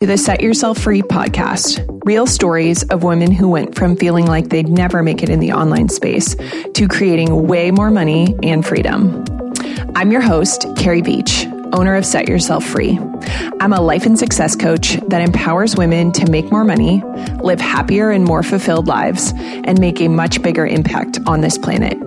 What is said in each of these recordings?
to the Set Yourself Free podcast. Real stories of women who went from feeling like they'd never make it in the online space to creating way more money and freedom. I'm your host, Carrie Beach, owner of Set Yourself Free. I'm a life and success coach that empowers women to make more money, live happier and more fulfilled lives, and make a much bigger impact on this planet.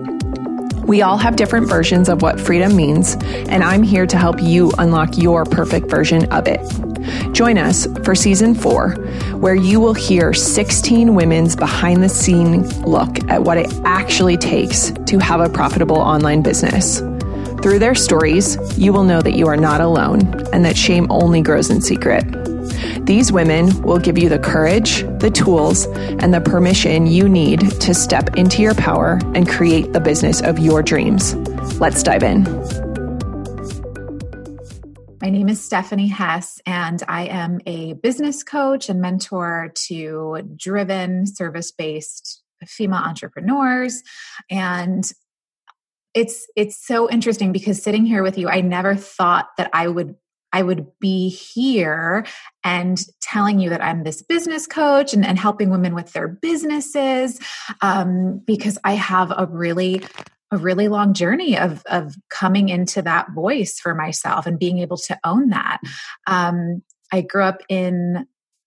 We all have different versions of what freedom means, and I'm here to help you unlock your perfect version of it. Join us for season four, where you will hear 16 women's behind the scene look at what it actually takes to have a profitable online business. Through their stories, you will know that you are not alone and that shame only grows in secret. These women will give you the courage, the tools, and the permission you need to step into your power and create the business of your dreams. Let's dive in. My name is Stephanie Hess, and I am a business coach and mentor to driven, service based female entrepreneurs. And it's it's so interesting because sitting here with you, I never thought that I would I would be here and telling you that I'm this business coach and, and helping women with their businesses um, because I have a really a really long journey of of coming into that voice for myself and being able to own that. Um, I grew up in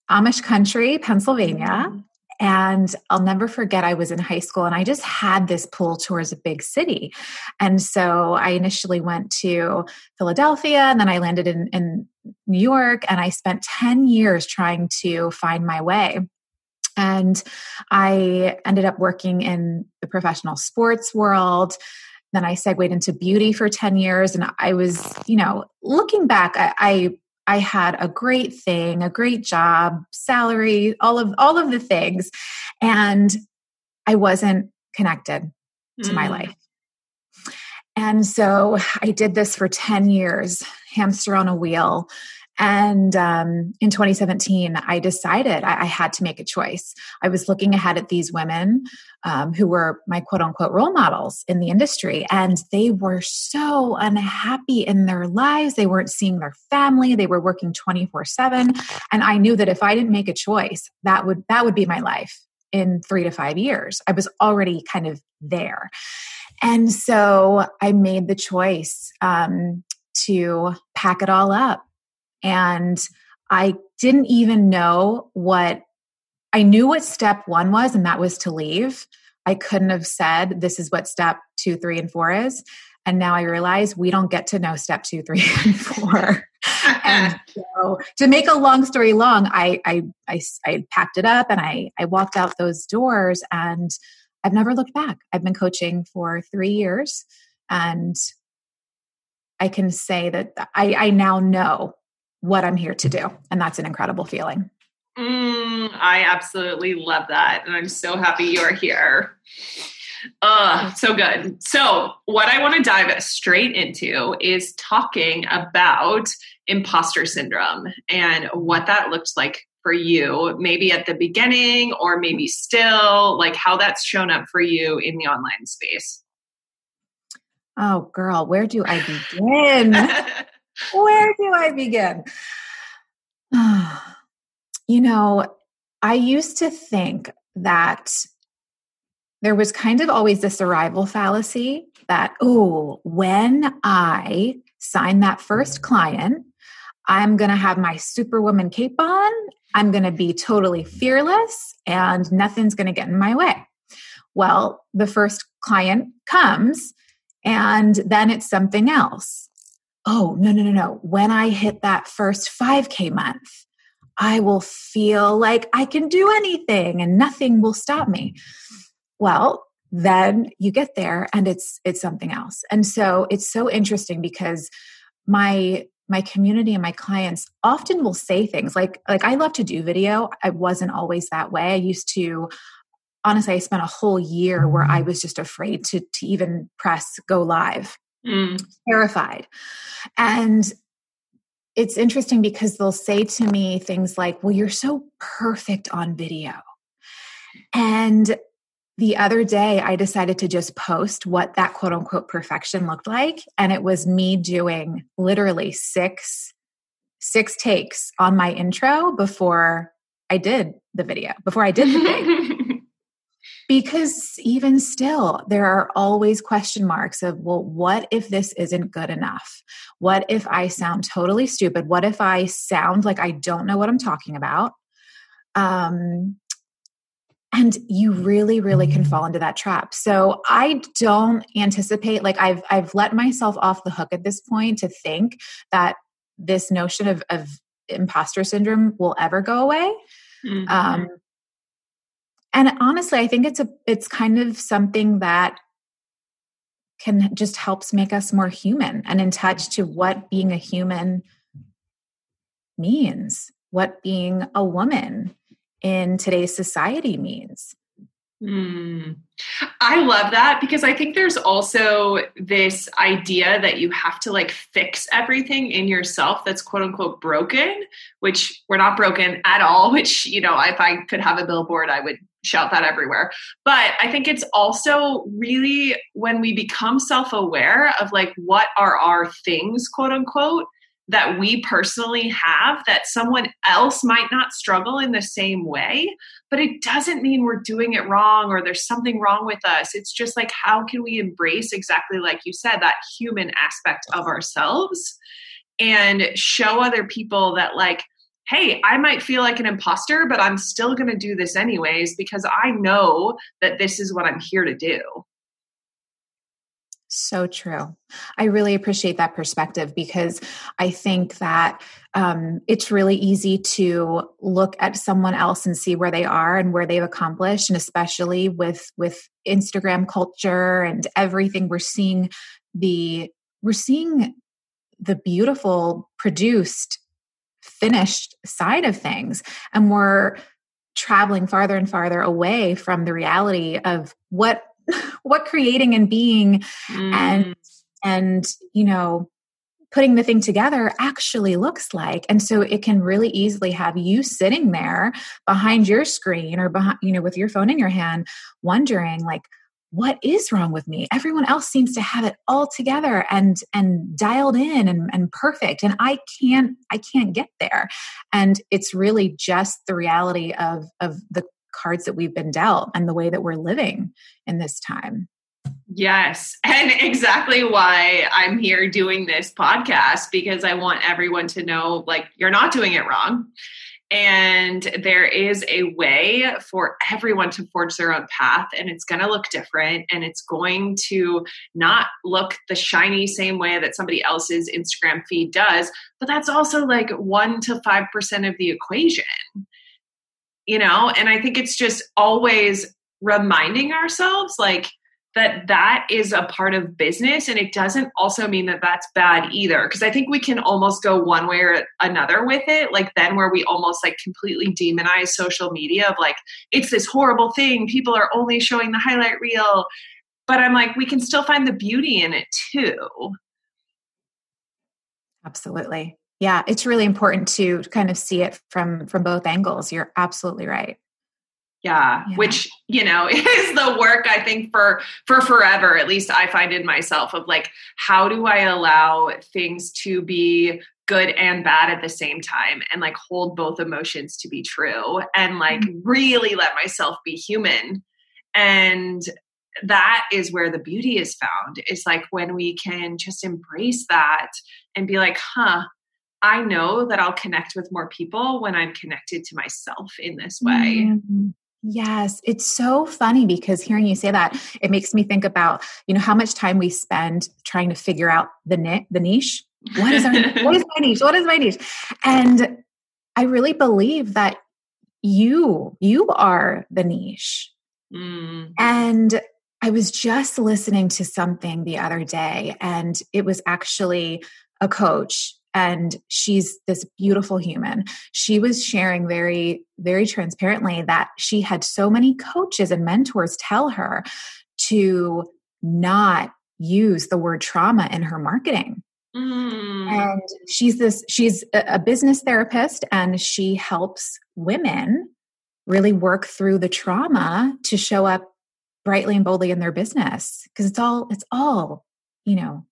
Amish country, Pennsylvania. Mm-hmm. And I'll never forget, I was in high school and I just had this pull towards a big city. And so I initially went to Philadelphia and then I landed in, in New York and I spent 10 years trying to find my way. And I ended up working in the professional sports world. Then I segued into beauty for 10 years. And I was, you know, looking back, I, I I had a great thing, a great job, salary, all of all of the things. And I wasn't connected to mm. my life. And so I did this for 10 years, hamster on a wheel, and um, in 2017, I decided I, I, had to make a choice. I was looking ahead at these women um, who were my quote unquote role models in the industry, and they were so unhappy in their lives. They weren't seeing their family. They were working 24 7. And I knew that if I didn't make a choice, that would that would be my life in three to five years. I was already kind of there. And so I made the choice um, to pack it all up and I didn't even know what I knew what step one was, and that was to leave. I couldn't have said, This is what step two, three, and four is. And now I realize we don't get to know step two, three, and four. and so, to make a long story long, I, I, I, I packed it up and I, I walked out those doors, and I've never looked back. I've been coaching for three years, and I can say that I, I now know what I'm here to do. And that's an incredible feeling. Mm, I absolutely love that. And I'm so happy you're here. Uh, so good. So, what I want to dive straight into is talking about imposter syndrome and what that looks like for you, maybe at the beginning or maybe still, like how that's shown up for you in the online space. Oh, girl, where do I begin? Where do I begin? you know, I used to think that there was kind of always this arrival fallacy that, oh, when I sign that first mm-hmm. client, I'm going to have my superwoman cape on. I'm going to be totally fearless and nothing's going to get in my way. Well, the first client comes and then it's something else oh, no, no, no, no. When I hit that first 5K month, I will feel like I can do anything and nothing will stop me. Well, then you get there and it's it's something else. And so it's so interesting because my my community and my clients often will say things like like I love to do video. I wasn't always that way. I used to honestly I spent a whole year where I mm-hmm. was just afraid to to even press go live mm. terrified. And it's interesting because they'll say to me things like, Well, you're so perfect on video. And the other day, I decided to just post what that quote unquote perfection looked like. And it was me doing literally six six takes on my intro before I did the video, before I did the thing. because even still, there are always question marks of, well, what if this isn't good enough? What if I sound totally stupid? What if I sound like I don't know what I'm talking about? Um, and you really really can fall into that trap so i don't anticipate like i've i've let myself off the hook at this point to think that this notion of of imposter syndrome will ever go away mm-hmm. um and honestly i think it's a it's kind of something that can just helps make us more human and in touch to what being a human means what being a woman in today's society means. Mm. I love that because I think there's also this idea that you have to like fix everything in yourself that's quote unquote broken, which we're not broken at all, which, you know, if I could have a billboard, I would shout that everywhere. But I think it's also really when we become self aware of like what are our things, quote unquote, that we personally have that someone else might not struggle in the same way but it doesn't mean we're doing it wrong or there's something wrong with us it's just like how can we embrace exactly like you said that human aspect of ourselves and show other people that like hey i might feel like an imposter but i'm still going to do this anyways because i know that this is what i'm here to do so true. I really appreciate that perspective because I think that um, it's really easy to look at someone else and see where they are and where they've accomplished, and especially with with Instagram culture and everything, we're seeing the we're seeing the beautiful, produced, finished side of things, and we're traveling farther and farther away from the reality of what what creating and being mm. and and you know putting the thing together actually looks like and so it can really easily have you sitting there behind your screen or behind you know with your phone in your hand wondering like what is wrong with me everyone else seems to have it all together and and dialed in and, and perfect and i can't i can't get there and it's really just the reality of of the cards that we've been dealt and the way that we're living in this time. Yes. And exactly why I'm here doing this podcast because I want everyone to know like you're not doing it wrong. And there is a way for everyone to forge their own path, and it's going to look different and it's going to not look the shiny same way that somebody else's Instagram feed does. But that's also like 1% to 5% of the equation you know and i think it's just always reminding ourselves like that that is a part of business and it doesn't also mean that that's bad either because i think we can almost go one way or another with it like then where we almost like completely demonize social media of like it's this horrible thing people are only showing the highlight reel. But i'm like we can still find the beauty in it too. Absolutely. Yeah it's really important to kind of see it from from both angles. You're absolutely right yeah, yeah, which you know is the work i think for for forever at least i find in myself of like how do i allow things to be good and bad at the same time and like hold both emotions to be true and like mm-hmm. really let myself be human and that is where the beauty is found is like when we can just embrace that and be like huh I know that I'll connect with more people when I'm connected to myself in this way. Mm-hmm. Yes, it's so funny because hearing you say that, it makes me think about, you know, how much time we spend trying to figure out the ni- the niche. What is our what is my niche? What is my niche? And I really believe that you you are the niche. Mm. And I was just listening to something the other day and it was actually a coach and she's this beautiful human. She was sharing very, very transparently that she had so many coaches and mentors tell her to not use the word trauma in her marketing. Mm. And she's this, she's a business therapist and she helps women really work through the trauma to show up brightly and boldly in their business because it's all, it's all, you know,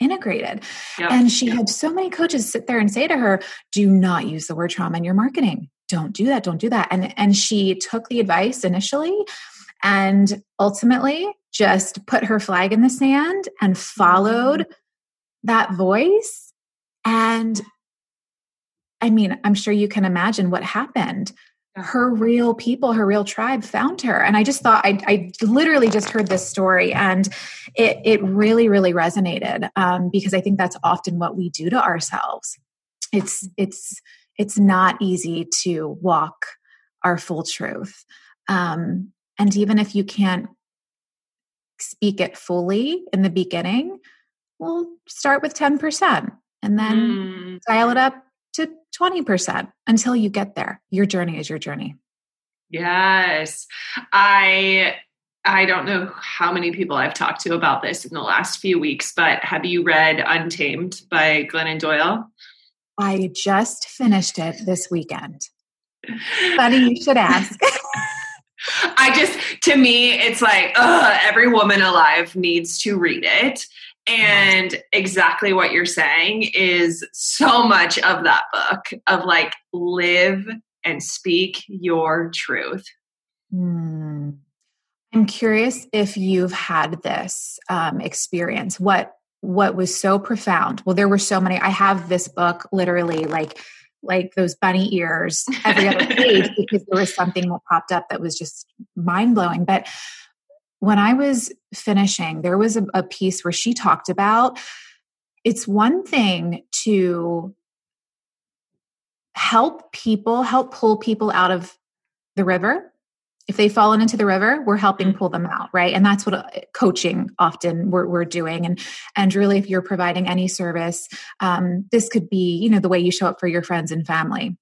integrated. Yep. And she yep. had so many coaches sit there and say to her, do not use the word trauma in your marketing. Don't do that. Don't do that. And and she took the advice initially and ultimately just put her flag in the sand and followed mm-hmm. that voice. And I mean, I'm sure you can imagine what happened her real people, her real tribe found her. And I just thought, I, I literally just heard this story and it, it really, really resonated um, because I think that's often what we do to ourselves. It's, it's, it's not easy to walk our full truth. Um, and even if you can't speak it fully in the beginning, we'll start with 10% and then mm. dial it up to 20% until you get there. Your journey is your journey. Yes. I I don't know how many people I've talked to about this in the last few weeks, but have you read Untamed by Glennon Doyle? I just finished it this weekend. Funny you should ask. I just, to me, it's like, ugh, every woman alive needs to read it. And exactly what you're saying is so much of that book of like live and speak your truth. Hmm. I'm curious if you've had this um, experience. What what was so profound? Well, there were so many. I have this book literally like like those bunny ears every other page because there was something that popped up that was just mind blowing. But when I was finishing, there was a, a piece where she talked about it's one thing to help people, help pull people out of the river. If they've fallen into the river, we're helping mm-hmm. pull them out, right? And that's what uh, coaching often we're, we're doing. And and really, if you're providing any service, um, this could be, you know, the way you show up for your friends and family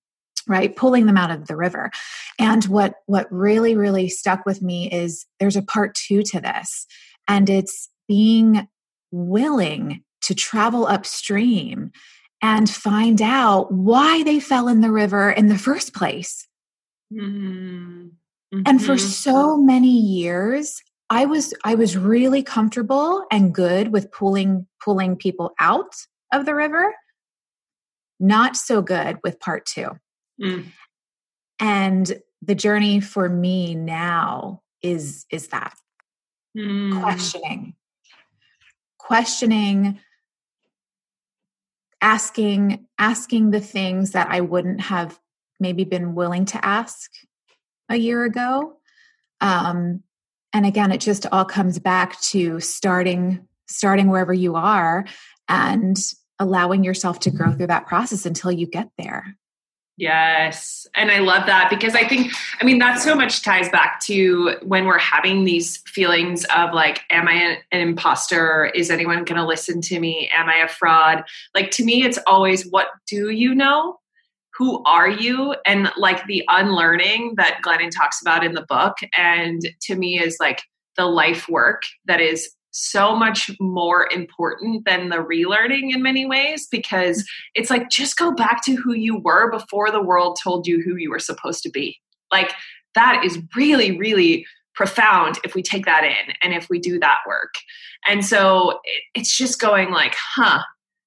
right? Pulling them out of the river. And what what really really stuck with me is there's a part 2 to this and it's being willing to travel upstream and find out why they fell in the river in the first place. Mm-hmm. and for mm-hmm. so many years i was i was really comfortable and good with pulling pulling people out of the river. Not so good with part 2 Mm. And the journey for me now is is that mm. questioning questioning asking asking the things that I wouldn't have maybe been willing to ask a year ago um, and again it just all comes back to starting starting wherever you are and allowing yourself to grow through that process until you get there Yes. And I love that because I think, I mean, that so much ties back to when we're having these feelings of like, am I an, imposter? Is anyone going to listen to me? Am I a fraud? Like, to me, it's always, what do you know? Who are you? And like the unlearning that Glennon talks about in the book. And to me, is like the life work that is so much more important than the relearning in many ways because it's like just go back to who you were before the world told you who you were supposed to be. Like that is really, really profound if we take that in and if we do that work. And so it's just going like, huh,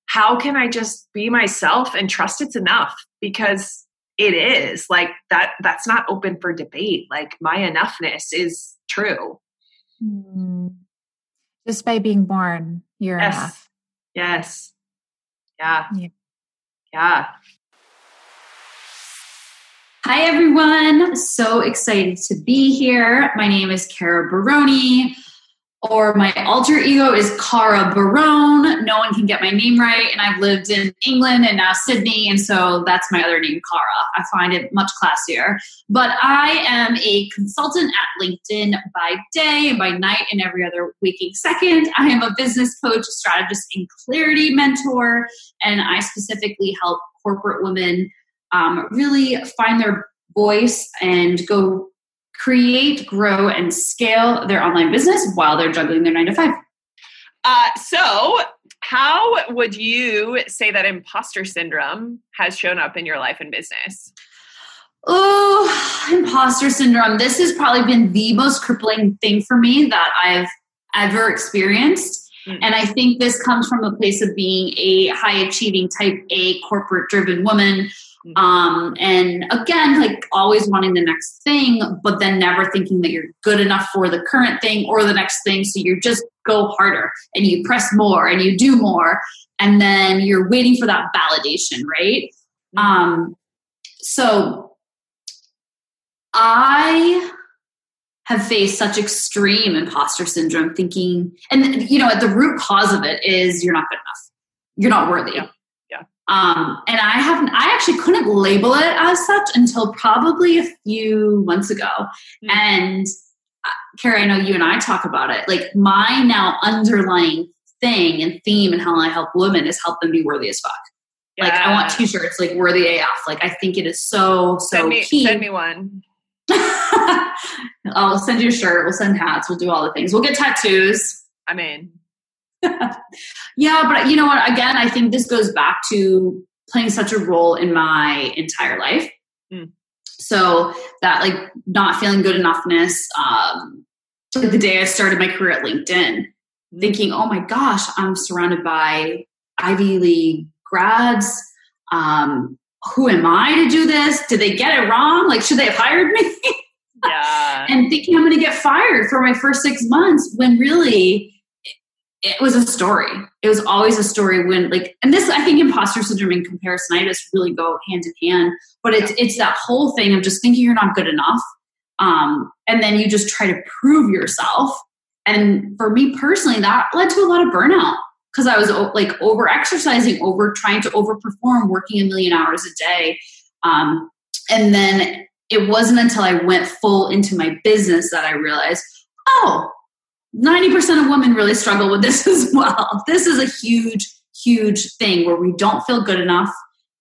how can I just be myself and trust it's enough? Because it is like that that's not open for debate. Like my enoughness is true. Hmm. Just by being born, you're yes. enough. Yes. Yeah. yeah. Yeah. Hi, everyone. So excited to be here. My name is Kara Baroni or my alter ego is Cara Barone. No one can get my name right, and I've lived in England and now Sydney, and so that's my other name, Cara. I find it much classier. But I am a consultant at LinkedIn by day and by night and every other waking second. I am a business coach, strategist, and clarity mentor, and I specifically help corporate women um, really find their voice and go create, grow, and scale their online business while they're juggling their nine to five. Uh, so, how would you say that imposter syndrome has shown up in your life and business? Oh, imposter syndrome. This has probably been the most crippling thing for me that I've ever experienced. Mm. And I think this comes from a place of being a high achieving type A corporate driven woman. Mm. Um, and again, like always wanting the next thing, but then never thinking that you're good enough for the current thing or the next thing. So you just go harder and you press more and you do more. And then you're waiting for that validation, right? Mm. Um, so I have faced such extreme imposter syndrome thinking and you know at the root cause of it is you're not good enough you're not worthy. Um, and i haven't i actually couldn't label it as such until probably a few months ago mm-hmm. and uh, carrie i know you and i talk about it like my now underlying thing and theme and how i help women is help them be worthy as fuck yeah. like i want t-shirts like worthy af like i think it is so so send me, key send me one I'll send you a shirt. We'll send hats. We'll do all the things. We'll get tattoos. I mean, yeah, but you know what? Again, I think this goes back to playing such a role in my entire life. Mm. So that like not feeling good enoughness. Um, the day I started my career at LinkedIn, mm. thinking, oh my gosh, I'm surrounded by Ivy League grads. Um, who am I to do this? Did they get it wrong? Like, should they have hired me? yeah. and thinking I'm going to get fired for my first six months when really it was a story. It was always a story when like, and this, I think imposter syndrome and comparisonitis really go hand in hand, but it's, it's that whole thing of just thinking you're not good enough. Um, and then you just try to prove yourself. And for me personally, that led to a lot of burnout because I was like over exercising, over trying to overperform, working a million hours a day. Um, and then it wasn't until I went full into my business that I realized, oh, 90% of women really struggle with this as well. This is a huge, huge thing where we don't feel good enough.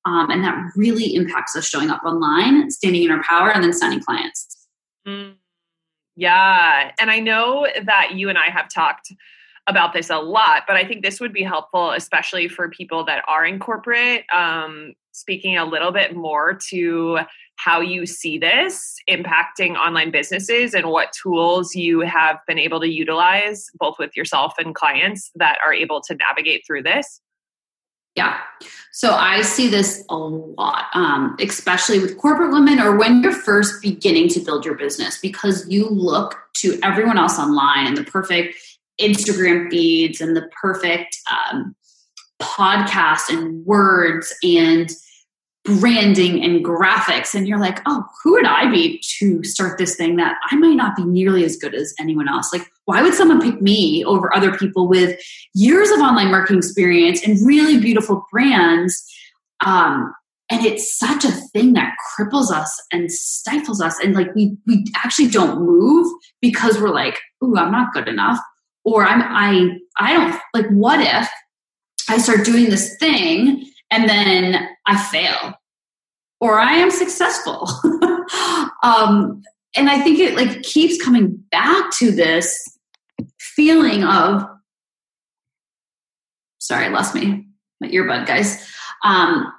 Um, and that really impacts us showing up online, standing in our power, and then signing clients. Mm, yeah. And I know that you and I have talked about this a lot, but I think this would be helpful, especially for people that are in corporate, um, speaking a little bit more to how you see this impacting online businesses and what tools you have been able to utilize both with yourself and clients that are able to navigate through this. Yeah. So I see this a lot, um, especially with corporate women or when you're first beginning to build your business because you look to everyone else online and the perfect Instagram feeds and the perfect um, podcast and words and branding and graphics. And you're like oh who would i be to start this thing that i might not be nearly as good as anyone else? Like why would someone pick me over other people with years of online marketing experience and really beautiful brands? Um, and it's such a thing that cripples us and stifles us. And like we we actually don't move because we're like ooh i'm not good enough. Or i'm i i don't like what if i start doing this thing and then i fail or i am successful. Um and i think it like keeps coming back to this feeling of sorry i lost me my earbud guys. Um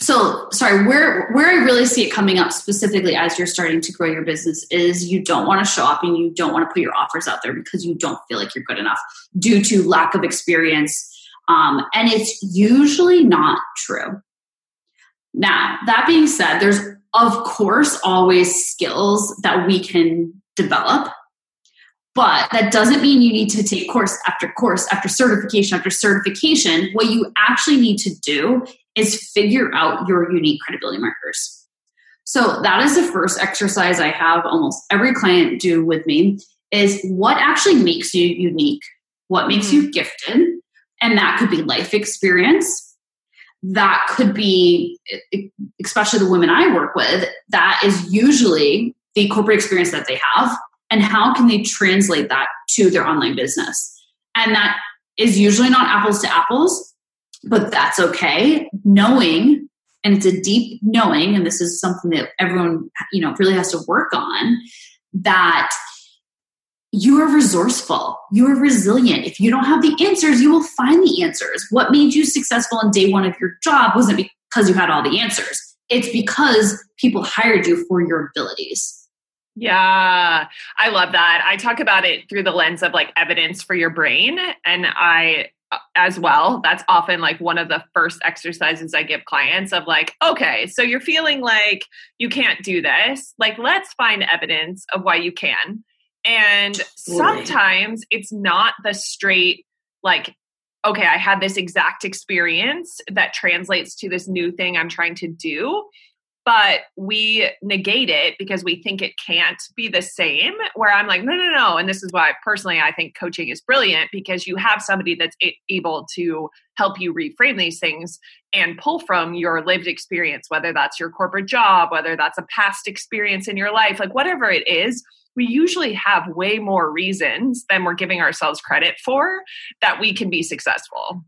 so sorry where where i really see it coming up specifically as you're starting to grow your business is you don't want to show up and you don't want to put your offers out there because you don't feel like you're good enough due to lack of experience um, and it's usually not true now that being said there's of course always skills that we can develop but that doesn't mean you need to take course after course after certification after certification what you actually need to do is figure out your unique credibility markers. So that is the first exercise I have almost every client do with me is what actually makes you unique? What makes mm-hmm. you gifted? And that could be life experience. That could be, especially the women I work with, that is usually the corporate experience that they have. And how can they translate that to their online business? And that is usually not apples to apples but that's okay. Knowing, and it's a deep knowing, and this is something that everyone, you know, really has to work on, that you are resourceful, you are resilient. If you don't have the answers, you will find the answers. What made you successful in day one of your job wasn't because you had all the answers. It's because people hired you for your abilities. Yeah, I love that. I talk about it through the lens of like evidence for your brain. And I, uh, as well, that's often like one of the first exercises I give clients of like, okay, so you're feeling like you can't do this. Like, let's find evidence of why you can. And sometimes it's not the straight, like, okay, I had this exact experience that translates to this new thing I'm trying to do but we negate it because we think it can't be the same where i'm like no no no and this is why personally i think coaching is brilliant because you have somebody that's able to help you reframe these things and pull from your lived experience whether that's your corporate job whether that's a past experience in your life like whatever it is we usually have way more reasons than we're giving ourselves credit for that we can be successful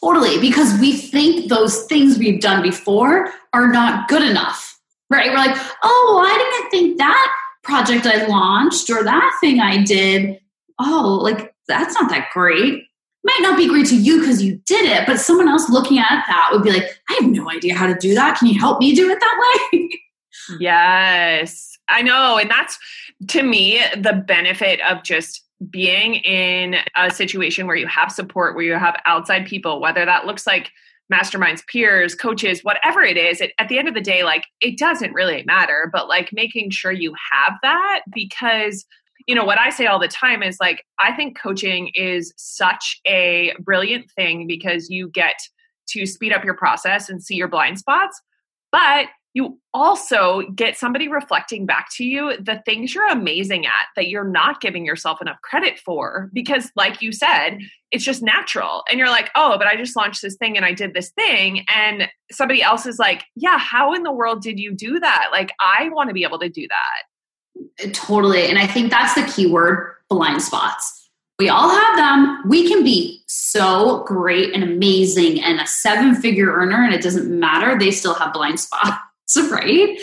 Totally, because we think those things we've done before are not good enough, right? We're like, oh, I didn't think that project I launched or that thing I did, oh, like that's not that great. Might not be great to you because you did it, but someone else looking at that would be like, I have no idea how to do that. Can you help me do it that way? yes, I know. And that's to me the benefit of just being in a situation where you have support, where you have outside people, whether that looks like masterminds, peers, coaches, whatever it is, it, at the end of the day, like it doesn't really matter, but like making sure you have that because you know what i say all the time is like i think coaching is such a brilliant thing because you get to speed up your process and see your blind spots but you also get somebody reflecting back to you the things you're amazing at that you're not giving yourself enough credit for because like you said it's just natural and you're like oh but i just launched this thing and i did this thing and somebody else is like yeah how in the world did you do that like i want to be able to do that totally and i think that's the key word blind spots we all have them. We can be so great and amazing and a seven figure earner, and it doesn't matter. They still have blind spots. right?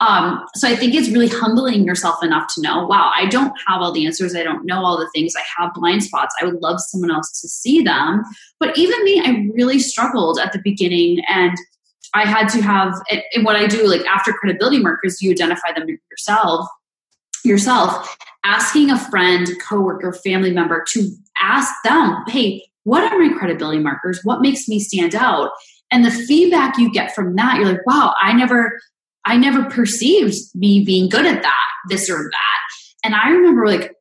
Um, so I think it's really humbling yourself enough to know, wow, I don't have all the answers. I don't know all the things. I have blind spots. I would love someone else to see them. But even me, I really struggled at the beginning and I had to have, and what I do, like after credibility markers, you identify them yourself, yourself, asking a friend, coworker, family member to ask them, hey, what are my credibility markers? What makes me stand out? And the feedback you get from that you're like wow i never i never perceived me being good at that this or that. And i remember like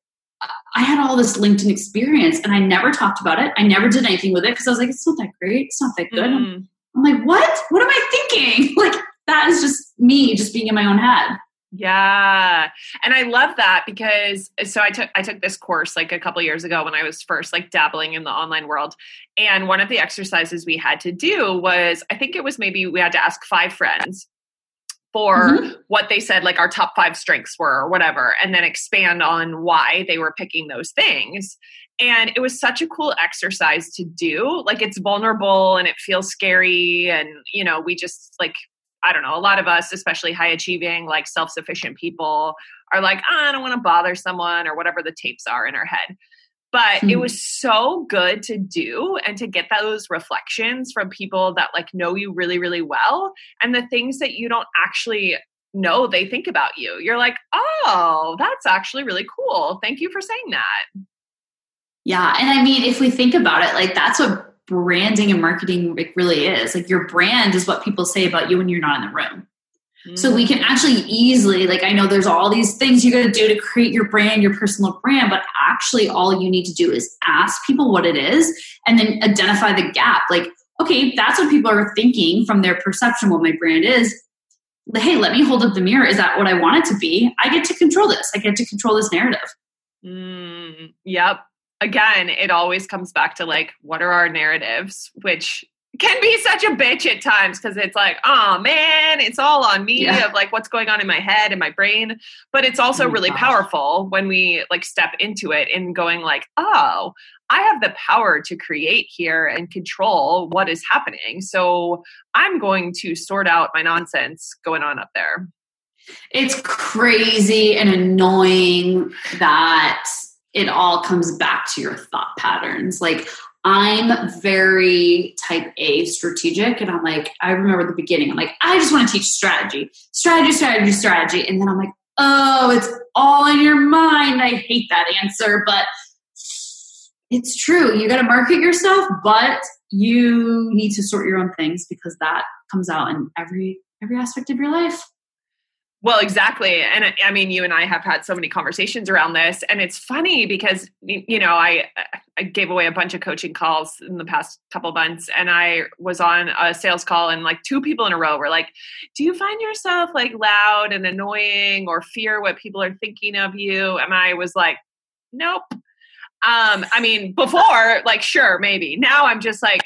i had all this linkedin experience and i never talked about it. I never did anything with it because i was like it's not that great. It's not that good. Mm. I'm, I'm like what? What am i thinking? Like that is just me just being in my own head yeah. And I love that because so I took I took this course like a couple years ago when I was first like dabbling in the online world. And one of the exercises we had to do was I think it was maybe we had to ask five friends for mm-hmm. what they said like our top 5 strengths were or whatever and then expand on why they were picking those things. And it was such a cool exercise to do. Like it's vulnerable and it feels scary and you know, we just like I don't know, a lot of us, especially high achieving, like self sufficient people, are like, oh, I don't want to bother someone or whatever the tapes are in our head. But mm-hmm. it hmm. was so good to do and to get those reflections from people that like know you really, really well and the things that you don't actually know they think about you. You're like, oh, that's actually really cool. Thank you for saying that. Yeah. And I mean, if we think about it, like that's what branding and marketing really is. Like your brand is what people say about you when you're not in the room. Mm. So we can mm. actually easily, like I know there's all these things you gotta do to create your brand, your personal brand, but actually all you need to do is ask people what it is and then identify the gap. Like, okay, that's what people are thinking from their perception what my brand is. Hey, let me hold up the mirror. Is that what I want it to be? I get to control this. I get to control this narrative. Mm, yep again, it always comes back to like, what are our narratives, which can be such a bitch at times because it's like, oh man, it's all on me yeah. of like what's going on in my head and my brain. But it's also oh really gosh. powerful when we like step into it and going like, oh, I have the power to create here and control what is happening. So I'm going to sort out my nonsense going on up there. It's crazy and annoying that it all comes back to your thought patterns. Like I'm very type A strategic, and I'm like, I remember the beginning, I'm like, I just want to teach strategy, strategy, strategy, strategy. And then I'm like, oh, it's all in your mind. I hate that answer, but it's true. You got to market yourself, but you need to sort your own things because that comes out in every every aspect of your life. Well, exactly. And I mean, you and I have had so many conversations around this. And it's funny because, you know, I, I gave away a bunch of coaching calls in the past couple months. And I was on a sales call, and like two people in a row were like, Do you find yourself like loud and annoying or fear what people are thinking of you? And I was like, Nope. Um, I mean, before, like, sure, maybe. Now I'm just like,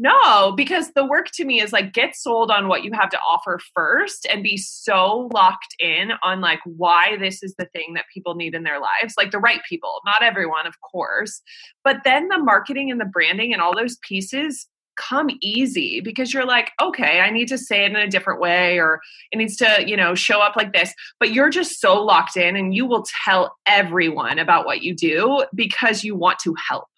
no, because the work to me is like get sold on what you have to offer first and be so locked in on like why this is the thing that people need in their lives. Like the right people, not everyone, of course. But then the marketing and the branding and all those pieces come easy because you're like, okay, I need to say it in a different way or it needs to, you know, show up like this. But you're just so locked in and you will tell everyone about what you do because you want to help.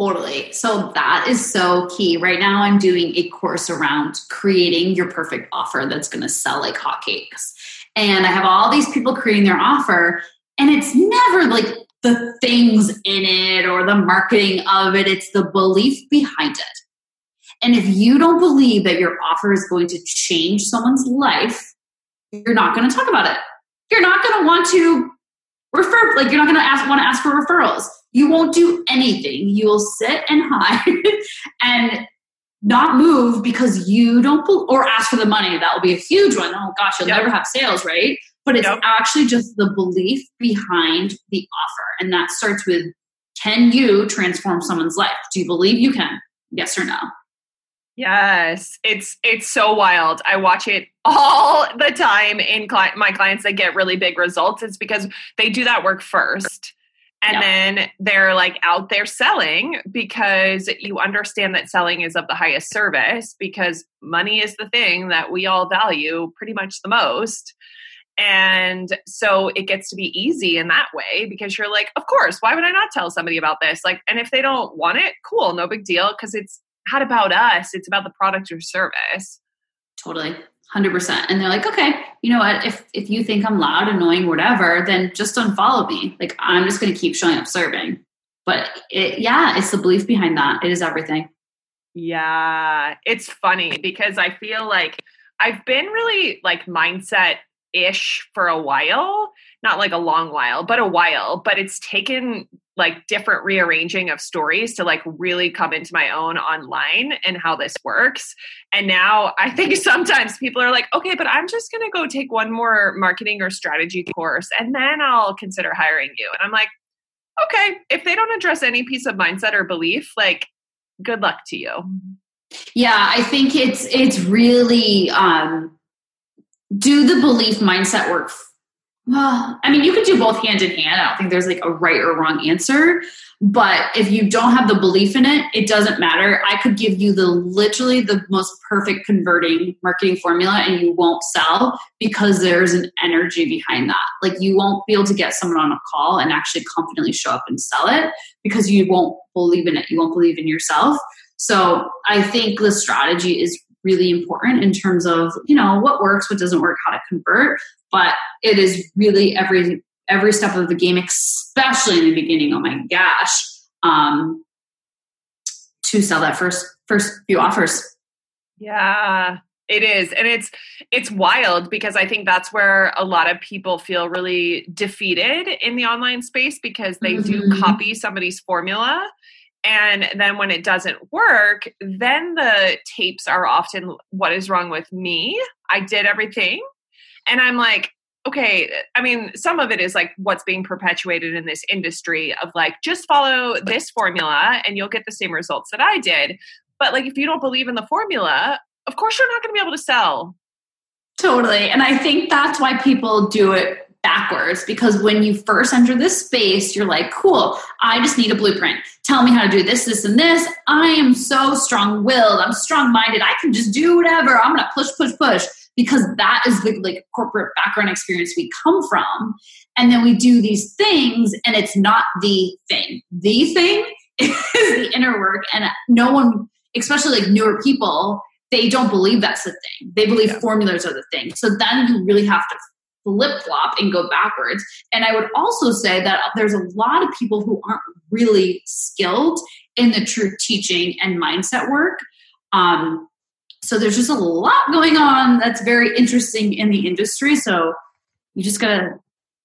Totally. So that is so key. Right now, I'm doing a course around creating your perfect offer that's going to sell like hotcakes. And I have all these people creating their offer, and it's never like the things in it or the marketing of it, it's the belief behind it. And if you don't believe that your offer is going to change someone's life, you're not going to talk about it. You're not going to want to refer, like, you're not going to ask, want to ask for referrals you won't do anything. You will sit and hide and not move because you don't, or ask for the money. That will be a huge one. Oh gosh, you'll yep. never have sales, right? But it's yep. actually just the belief behind the offer. And that starts with can you transform someone's life? Do you believe you can? Yes or no? Yes, it's it's so wild. I watch it all the time in cli- my clients that get really big results. It's because they do that work first. And then they're like out there selling because you understand that selling is of the highest service because money is the thing that we all value pretty much the most. And so it gets to be easy in that way because you're like of course why would i not tell somebody about this? Like and if they don't want it cool no big deal because it's not about us it's about the product or service. Totally 100% and they're like okay you know what? If if you think i'm loud annoying whatever then just unfollow me. Like i'm just going to keep showing up serving. But it, yeah it's the belief behind that. It is everything. Yeah it's funny because i feel like i've been really like mindset ish for a while. Not like a long while but a while. But it's taken like different rearranging of stories to like really come into my own online and how this works. And now I think sometimes people are like, okay, but I'm just going to go take one more marketing or strategy course and then I'll consider hiring you. And I'm like, okay, if they don't address any piece of mindset or belief, like good luck to you. Yeah, I think it's it's really um do the belief mindset work well, I mean, you could do both hand in hand. I don't think there's like a right or wrong answer. But if you don't have the belief in it, it doesn't matter. I could give you the literally the most perfect converting marketing formula and you won't sell because there's an energy behind that. Like you won't be able to get someone on a call and actually confidently show up and sell it because you won't believe in it. You won't believe in yourself. So I think the strategy is really important in terms of you know what works what doesn't work how to convert. But it is really every every step of the game especially in the beginning oh my gosh um, to sell that first first few offers. Yeah it is. And it's it's wild because i think that's where a lot of people feel really defeated in the online space because they mm-hmm. do copy somebody's formula and then when it doesn't work, then the tapes are often what is wrong with me? I did everything. And I'm like, okay, I mean, some of it is like what's being perpetuated in this industry of like, just follow this formula and you'll get the same results that I did. But like, if you don't believe in the formula, of course you're not going to be able to sell. Totally. And I think that's why people do it backwards because when you first enter this space, you're like, cool, I just need a blueprint. Tell me how to do this, this, and this. I am so strong willed. I'm strong minded. I can just do whatever. I'm going to push, push, push because that is the like corporate background experience we come from. And then we do these things and it's not the thing. The thing is the inner work. And no one, especially like newer people, they don't believe that's the thing. They believe yeah. formulas are the thing. So then you really have to flip flop and go backwards. And I would also say that there's a lot of people who aren't really skilled in the true teaching and mindset work. Um, so there's just a lot going on that's very interesting in the industry. So you just gotta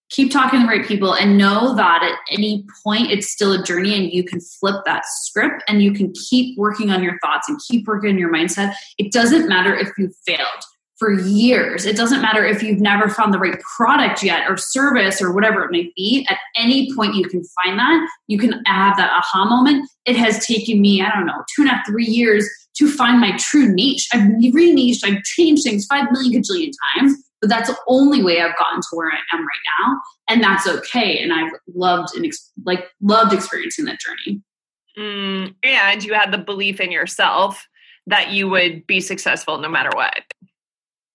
keep talking to the right people and know that at any point it's still a journey and you can flip that script and you can keep working on your thoughts and keep working on your mindset. It doesn't matter if you failed for years. It doesn't matter if you've never found the right product yet or service or whatever it may be. At any point you can find that. You can have that aha moment. It has taken me, I don't know, two and a half, three years to find my true niche. I've re-niched, I've changed things five million gajillion times but that's the only way I've gotten to where I am right now, and that's okay. And I've loved and like loved experiencing that journey. Mm, and you had the belief in yourself that you would be successful no matter what.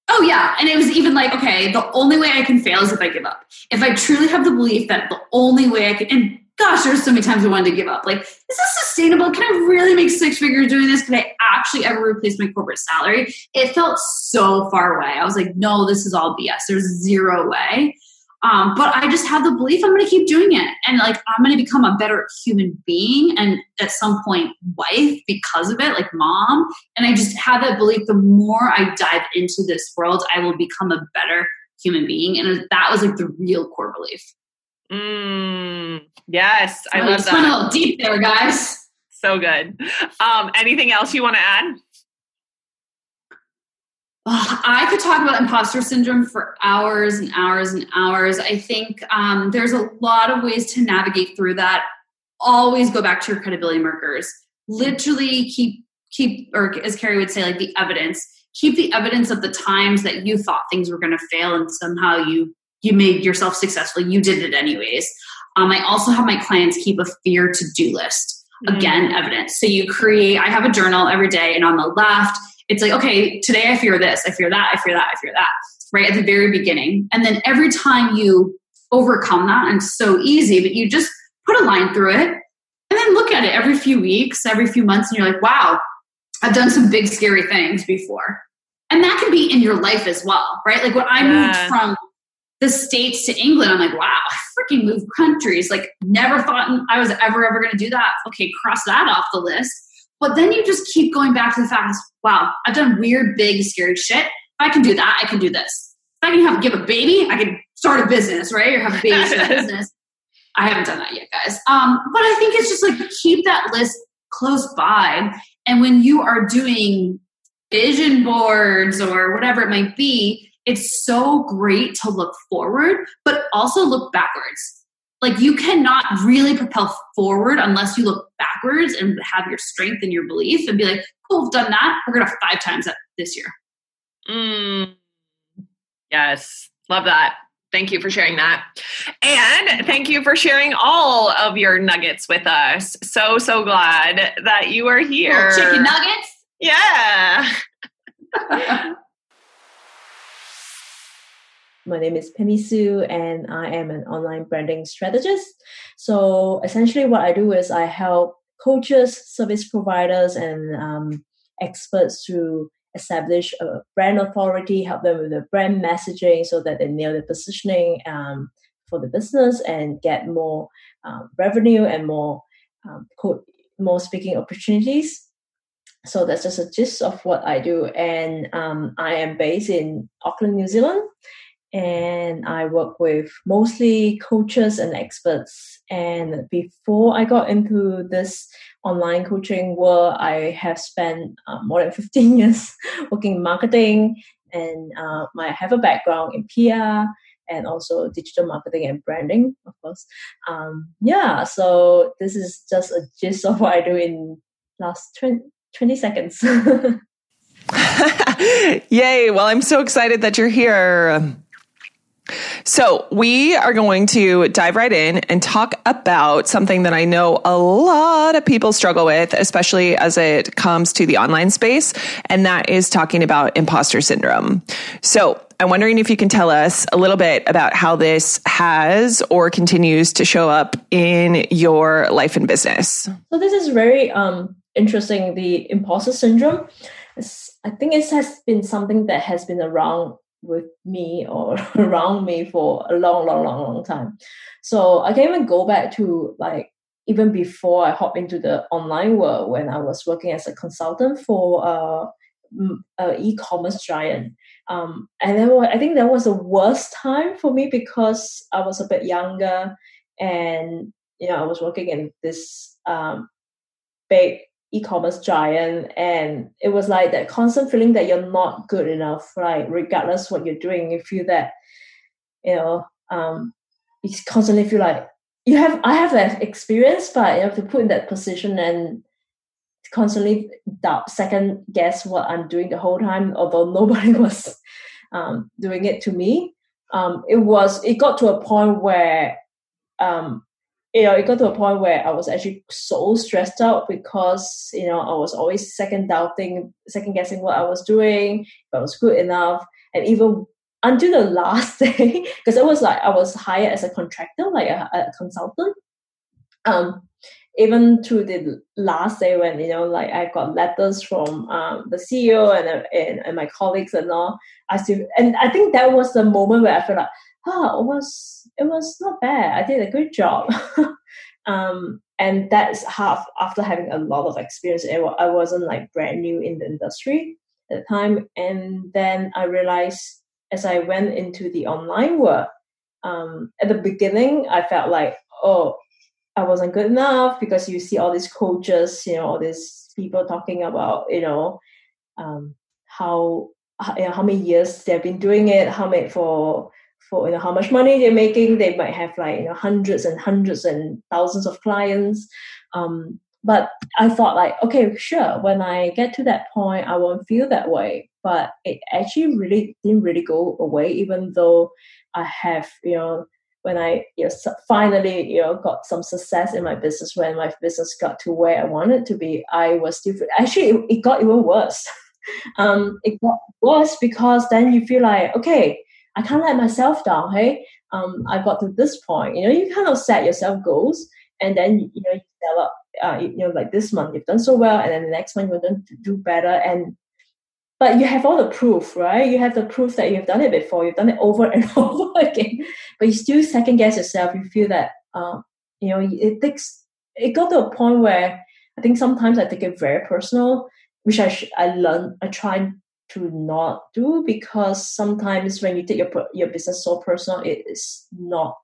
Oh yeah, and it was even like, okay, the only way I can fail is if I give up. If I truly have the belief that the only way I can, and gosh, there's so many times I wanted to give up. Like, is this sustainable? Can I really make six figures doing this? Can I actually ever replace my corporate salary? It felt so far away. I was like, no, this is all BS. There's zero way. Um, but I just have the belief I'm going to keep doing it. And like, I'm going to become a better human being and at some point, wife because of it, like mom. And I just have that belief the more I dive into this world, I will become a better human being. And that was like the real core belief. Mm, yes, I love that. Went a little deep there, guys. So good. Um, anything else you want to add? Oh, I could talk about imposter syndrome for hours and hours and hours. I think um, there's a lot of ways to navigate through that. Always go back to your credibility markers. Literally keep keep, or as Carrie would say, like the evidence. Keep the evidence of the times that you thought things were going to fail and somehow you you made yourself successful. You did it anyways. Um, I also have my clients keep a fear to do list. Mm-hmm. Again, evidence. So you create, I have a journal every day, and on the left, it's like, okay, today I fear this, I fear that, I fear that, I fear that, right at the very beginning. And then every time you overcome that, and it's so easy, but you just put a line through it and then look at it every few weeks, every few months, and you're like, wow, I've done some big, scary things before. And that can be in your life as well, right? Like when I yeah. moved from the States to England, I'm like, wow, I freaking moved countries. Like, never thought I was ever, ever going to do that. Okay, cross that off the list. But then you just keep going back to the fact, wow, I've done weird, big, scary shit. If I can do that, I can do this. If I can have give a baby, I can start a business, right? Or have a baby start a business. I haven't done that yet, guys. Um, but I think it's just like keep that list close by. And when you are doing vision boards or whatever it might be, it's so great to look forward, but also look backwards. Like you cannot really propel forward unless you look backwards and have your strength and your belief and be like, cool, I've done that. We're going to five times that this year. Mm, yes. Love that. Thank you for sharing that. And thank you for sharing all of your nuggets with us. So, so glad that you are here. Little chicken nuggets? Yeah. My name is Penny Sue, and I am an online branding strategist. So, essentially, what I do is I help coaches, service providers, and um, experts to establish a brand authority, help them with the brand messaging so that they nail the positioning um, for the business and get more um, revenue and more um, more speaking opportunities. So that's just a gist of what I do, and um, I am based in Auckland, New Zealand and I work with mostly coaches and experts. And before I got into this online coaching world, I have spent uh, more than 15 years working in marketing, and uh, I have a background in PR and also digital marketing and branding, of course. Um, yeah, so this is just a gist of what I do in last 20, 20 seconds. Yay! Well, I'm so excited that you're here. So, we are going to dive right in and talk about something that I know a lot of people struggle with, especially as it comes to the online space, and that is talking about imposter syndrome. So, I'm wondering if you can tell us a little bit about how this has or continues to show up in your life and business. So, this is very um, interesting the imposter syndrome. It's, I think it has been something that has been around with me or around me for a long, long, long, long time. So I can even go back to like even before I hop into the online world when I was working as a consultant for uh, a e-commerce giant. Um, and then I think that was the worst time for me because I was a bit younger and you know I was working in this um, big e-commerce giant and it was like that constant feeling that you're not good enough right regardless what you're doing you feel that you know um you constantly feel like you have i have that experience but you have to put in that position and constantly doubt second guess what i'm doing the whole time although nobody was um, doing it to me. Um, it was it got to a point where um, you know, it got to a point where I was actually so stressed out because, you know, I was always second doubting, second guessing what I was doing, if I was good enough. And even until the last day, because it was like I was hired as a contractor, like a, a consultant. Um, even to the last day when you know like i got letters from um, the ceo and, and and my colleagues and all i still and i think that was the moment where i felt like oh, it was it was not bad. I did a good job. um, and that's half after having a lot of experience. I wasn't like brand new in the industry at the time, and then I realized as I went into the online work, Um, at the beginning, I felt like, oh, I wasn't good enough because you see all these coaches, you know, all these people talking about, you know, um, how you know, how many years they've been doing it, how many for for you know how much money they're making. They might have like you know hundreds and hundreds and thousands of clients. Um, but I thought like, okay, sure. When I get to that point, I won't feel that way. But it actually really didn't really go away, even though I have you know when I you know, finally you know got some success in my business, when my business got to where I wanted to be, I was still actually it, it got even worse. um, it got worse because then you feel like okay, I can't let myself down. Hey, um, I got to this point. You know, you kind of set yourself goals, and then you know you develop. Uh, you know, like this month you've done so well, and then the next month you're going to do better. And but you have all the proof, right? You have the proof that you've done it before. You've done it over and over again, but you still second guess yourself. You feel that um, you know it takes. It got to a point where I think sometimes I take it very personal, which I sh- I learn. I try to not do because sometimes when you take your your business so personal, it is not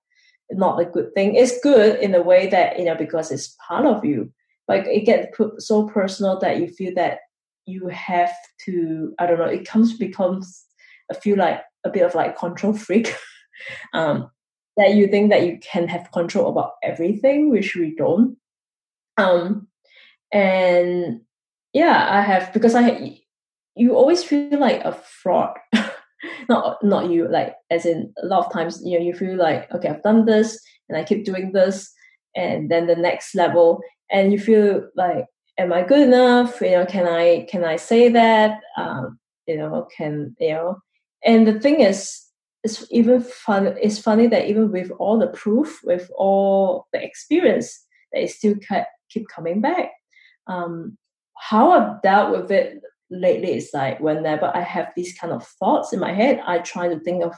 not a good thing. It's good in a way that you know because it's part of you, like it gets put so personal that you feel that you have to. I don't know. It comes becomes a feel like a bit of like control freak. um, that you think that you can have control about everything, which we don't. Um, and yeah, I have because I you always feel like a fraud. not not you, like as in a lot of times, you know, you feel like, okay, I've done this and I keep doing this and then the next level and you feel like am I good enough? You know, can I can I say that? Um, you know, can you know and the thing is it's even fun it's funny that even with all the proof, with all the experience, it still keep coming back. Um, how i've dealt with it lately it's like whenever I have these kind of thoughts in my head, I try to think of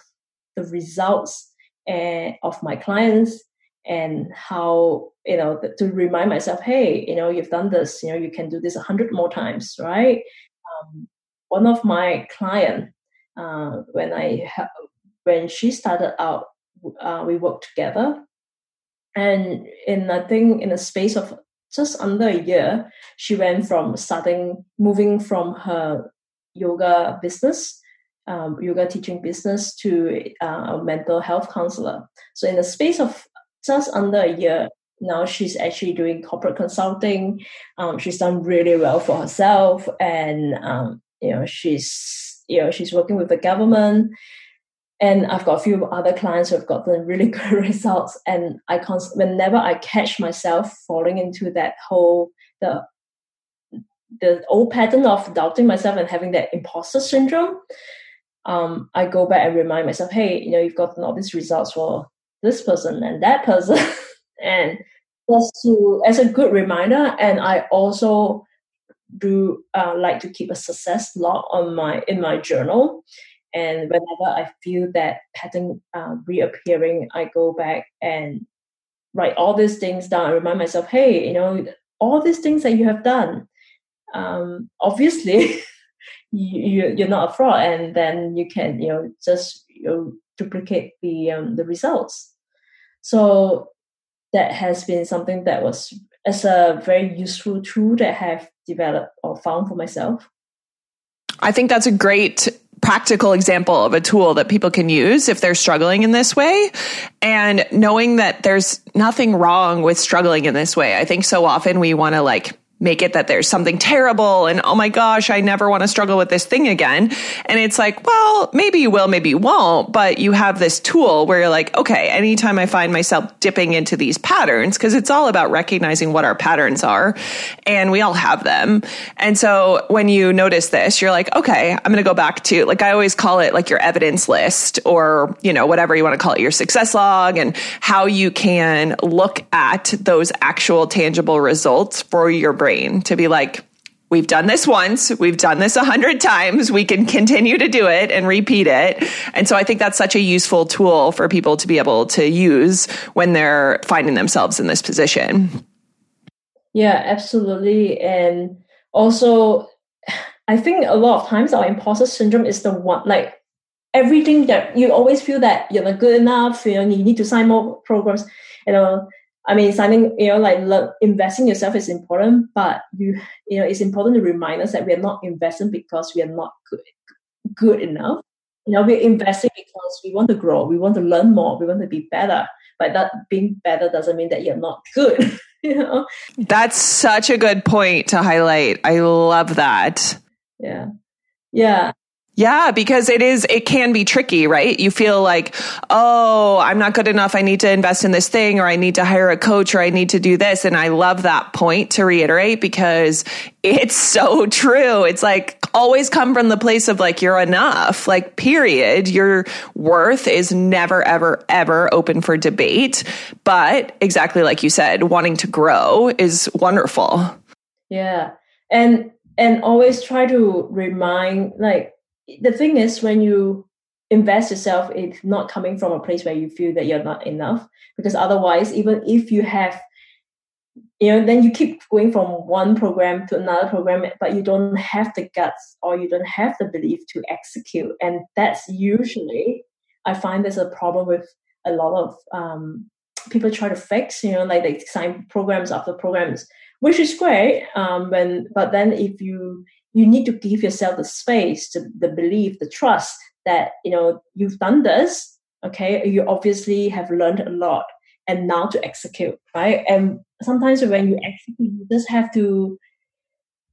the results and of my clients and how you know to remind myself hey you know you've done this you know you can do this a hundred more times right? Um, one of my client uh, when i when she started out uh, we worked together and in i think in a space of just under a year, she went from starting, moving from her yoga business, um, yoga teaching business, to uh, a mental health counselor. So, in the space of just under a year, now she's actually doing corporate consulting. Um, she's done really well for herself, and um, you know she's you know she's working with the government and I've got a few other clients who have gotten really good results. And I const- whenever I catch myself falling into that whole the the old pattern of doubting myself and having that imposter syndrome, um, I go back and remind myself, hey, you know, you've gotten all these results for this person and that person, and just to as a good reminder. And I also do uh, like to keep a success log on my in my journal And whenever I feel that pattern uh, reappearing, I go back and write all these things down. I remind myself, hey, you know, all these things that you have done, um, obviously you, you're not a fraud, and then you can, you know, just you know, duplicate the um, the results. So that has been something that was as a very useful tool that I have developed or found for myself. I think that's a great practical example of a tool that people can use if they're struggling in this way. And knowing that there's nothing wrong with struggling in this way. I think so often we want to like make it that there's something terrible and oh my gosh, I never want to struggle with this thing again. And it's like, well, maybe you will, maybe you won't, but you have this tool where you're like, okay, anytime I find myself dipping into these patterns, because it's all about recognizing what our patterns are and we all have them. And so when you notice this, you're like, okay, I'm going to go back to like, I always call it like your evidence list or, you know, whatever you want to call it, your success log and how you can look at those actual tangible results for your brain brain to be like, we've done this once, we've done this a hundred times, we can continue to do it and repeat it. And so I think that's such a useful tool for people to be able to use when they're finding themselves in this position. Yeah, absolutely. And also, I think a lot of times our imposter syndrome is the one, like everything that you always feel that you're not good enough, you know, you need to sign more programs, you know, I mean, something you know, like investing yourself is important, but you you know, it's important to remind us that we are not investing because we are not good good enough. You know, we're investing because we want to grow, we want to learn more, we want to be better. But that being better doesn't mean that you're not good. you know, that's such a good point to highlight. I love that. Yeah, yeah. Yeah, because it is, it can be tricky, right? You feel like, oh, I'm not good enough. I need to invest in this thing or I need to hire a coach or I need to do this. And I love that point to reiterate because it's so true. It's like always come from the place of like, you're enough, like, period. Your worth is never, ever, ever open for debate. But exactly like you said, wanting to grow is wonderful. Yeah. And, and always try to remind, like, the thing is when you invest yourself it's not coming from a place where you feel that you're not enough because otherwise even if you have you know then you keep going from one program to another program but you don't have the guts or you don't have the belief to execute. And that's usually i find there's a problem with a lot of um, people try to fix you know like they sign programs after programs which is great um, when but then if you you need to give yourself the space to the belief the trust that you know you've done this okay? You obviously have learned a lot and now to execute right? And sometimes when you execute you just have to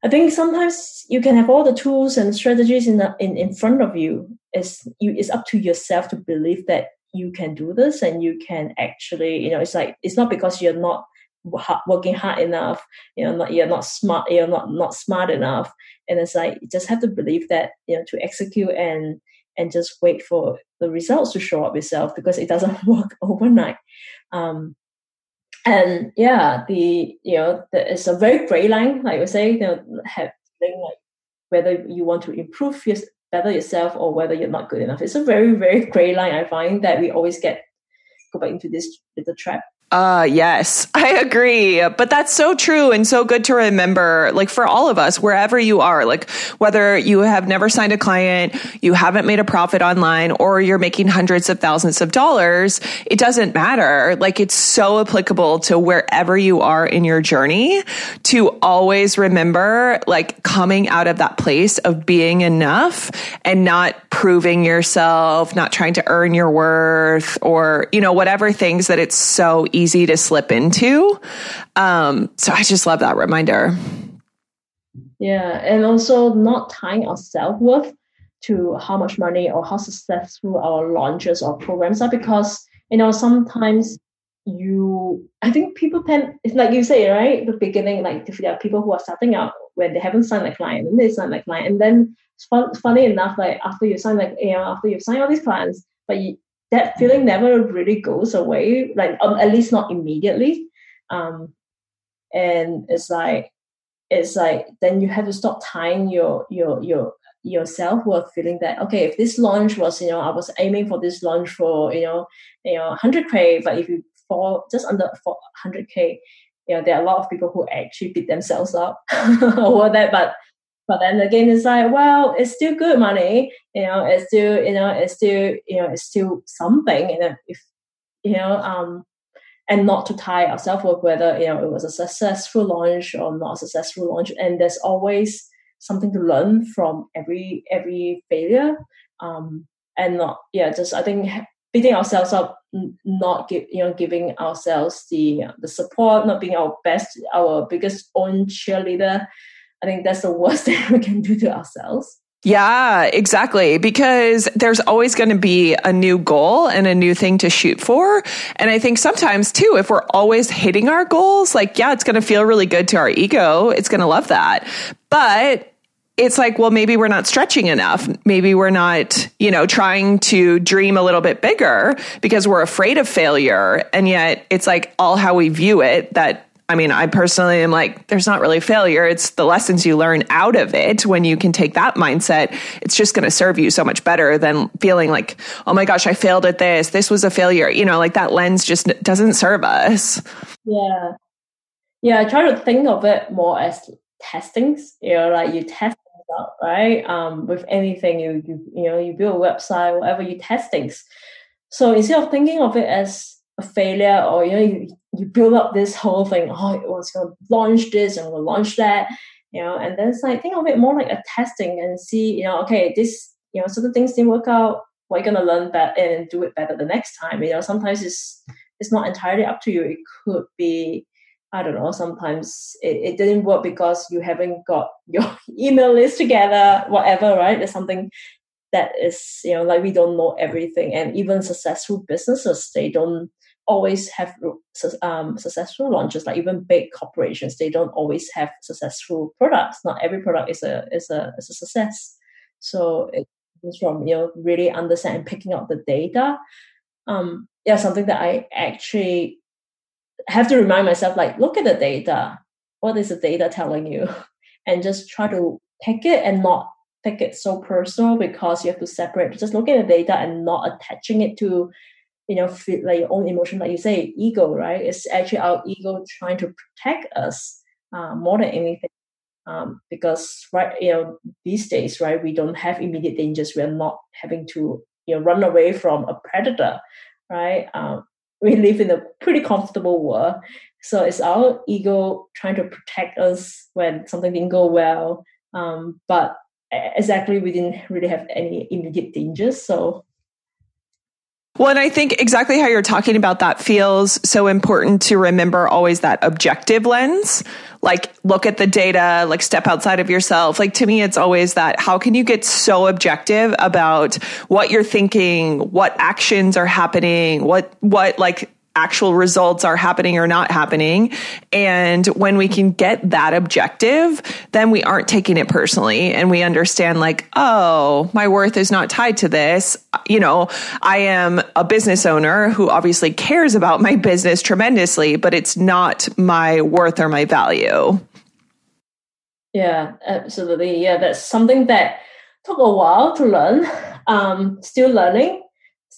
i think sometimes you can have all the tools and strategies in the, in, in front of you. It's you it's up to yourself to believe that you can do this and you can actually you know it's like it's not because you're not working hard enough you know not, you're not smart you're not not smart enough. And it's like you just have to believe that you know to execute and and just wait for the results to show up yourself because it doesn't work overnight. Um and yeah the you know the, it's a very gray line like we say you know have like whether you want to improve your, better yourself or whether you're not good enough. It's a very very gray line. I find that we always get go back into this little trap uh, yes, I agree. But that's so true and so good to remember, like for all of us, wherever you are, like whether you have never signed a client, you haven't made a profit online, or you're making hundreds of thousands of dollars, it doesn't matter. Like it's so applicable to wherever you are in your journey to always remember, like coming out of that place of being enough and not proving yourself, not trying to earn your worth or, you know, whatever things that it's so easy easy to slip into. Um, so I just love that reminder. Yeah, and also not tying our self worth to how much money or how successful our launches or programs are because you know sometimes you I think people tend it's like you say right the beginning like if there are people who are starting out when they haven't signed a client and they sign a client and then fun, funny enough like after you sign like you know after you've signed all these clients but you, that feeling never really goes away, like um, at least not immediately. Um, and it's like it's like then you have to stop tying your your your your self-worth feeling that okay if this launch was you know i was aiming for this launch for you know you know 100k but if you fall just under 100k you know there are a lot of people who actually beat themselves up over that but but then again it's like well it's still good money you know it's still you know it's still you know it's still something and if you know um and not to tie ourselves self-worth whether you know it was a successful launch or not a successful launch. And there's always something to learn from every every failure. Um and not yeah just i think beating ourselves up not give you know giving ourselves the the support not being our best our biggest own cheerleader i think that's the worst thing we can do to ourselves yeah, exactly. Because there's always going to be a new goal and a new thing to shoot for. And I think sometimes too, if we're always hitting our goals, like, yeah, it's going to feel really good to our ego. It's going to love that. But it's like, well, maybe we're not stretching enough. Maybe we're not, you know, trying to dream a little bit bigger because we're afraid of failure. And yet it's like all how we view it that I mean, I personally am like, there's not really failure. It's the lessons you learn out of it. When you can take that mindset, it's just going to serve you so much better than feeling like, oh my gosh, I failed at this. This was a failure. You know, like that lens just doesn't serve us. Yeah. Yeah. I try to think of it more as testings. You know, like you test out, right? Um, with anything, you, you, you know, you build a website, whatever, you test things. So instead of thinking of it as a failure or you know you, you build up this whole thing oh it was going to launch this and we'll launch that you know and then it's like think of it more like a testing and see you know okay this you know certain things didn't work out we're going to learn that and do it better the next time you know sometimes it's it's not entirely up to you it could be I don't know, sometimes it, it didn't work because you haven't got your email list together, whatever, right? There's something that is, you know, like we don't know everything. And even successful businesses, they don't always have um, successful launches. Like even big corporations, they don't always have successful products. Not every product is a is a is a success. So it comes from you know really understanding picking up the data. Um, yeah, something that I actually have to remind myself like look at the data. What is the data telling you? And just try to pick it and not take it so personal because you have to separate. Just look at the data and not attaching it to you know, feel like your own emotion, like you say, ego, right? It's actually our ego trying to protect us uh, more than anything. Um, because right, you know, these days, right, we don't have immediate dangers. We are not having to, you know, run away from a predator, right? Um, we live in a pretty comfortable world, so it's our ego trying to protect us when something didn't go well. Um, but exactly, we didn't really have any immediate dangers, so well, and I think exactly how you're talking about that feels so important to remember always that objective lens. Like, look at the data, like, step outside of yourself. Like, to me, it's always that how can you get so objective about what you're thinking, what actions are happening, what, what, like, actual results are happening or not happening. And when we can get that objective, then we aren't taking it personally and we understand like, oh, my worth is not tied to this. You know, I am a business owner who obviously cares about my business tremendously, but it's not my worth or my value. Yeah, absolutely. Yeah, that's something that took a while to learn. Um, still learning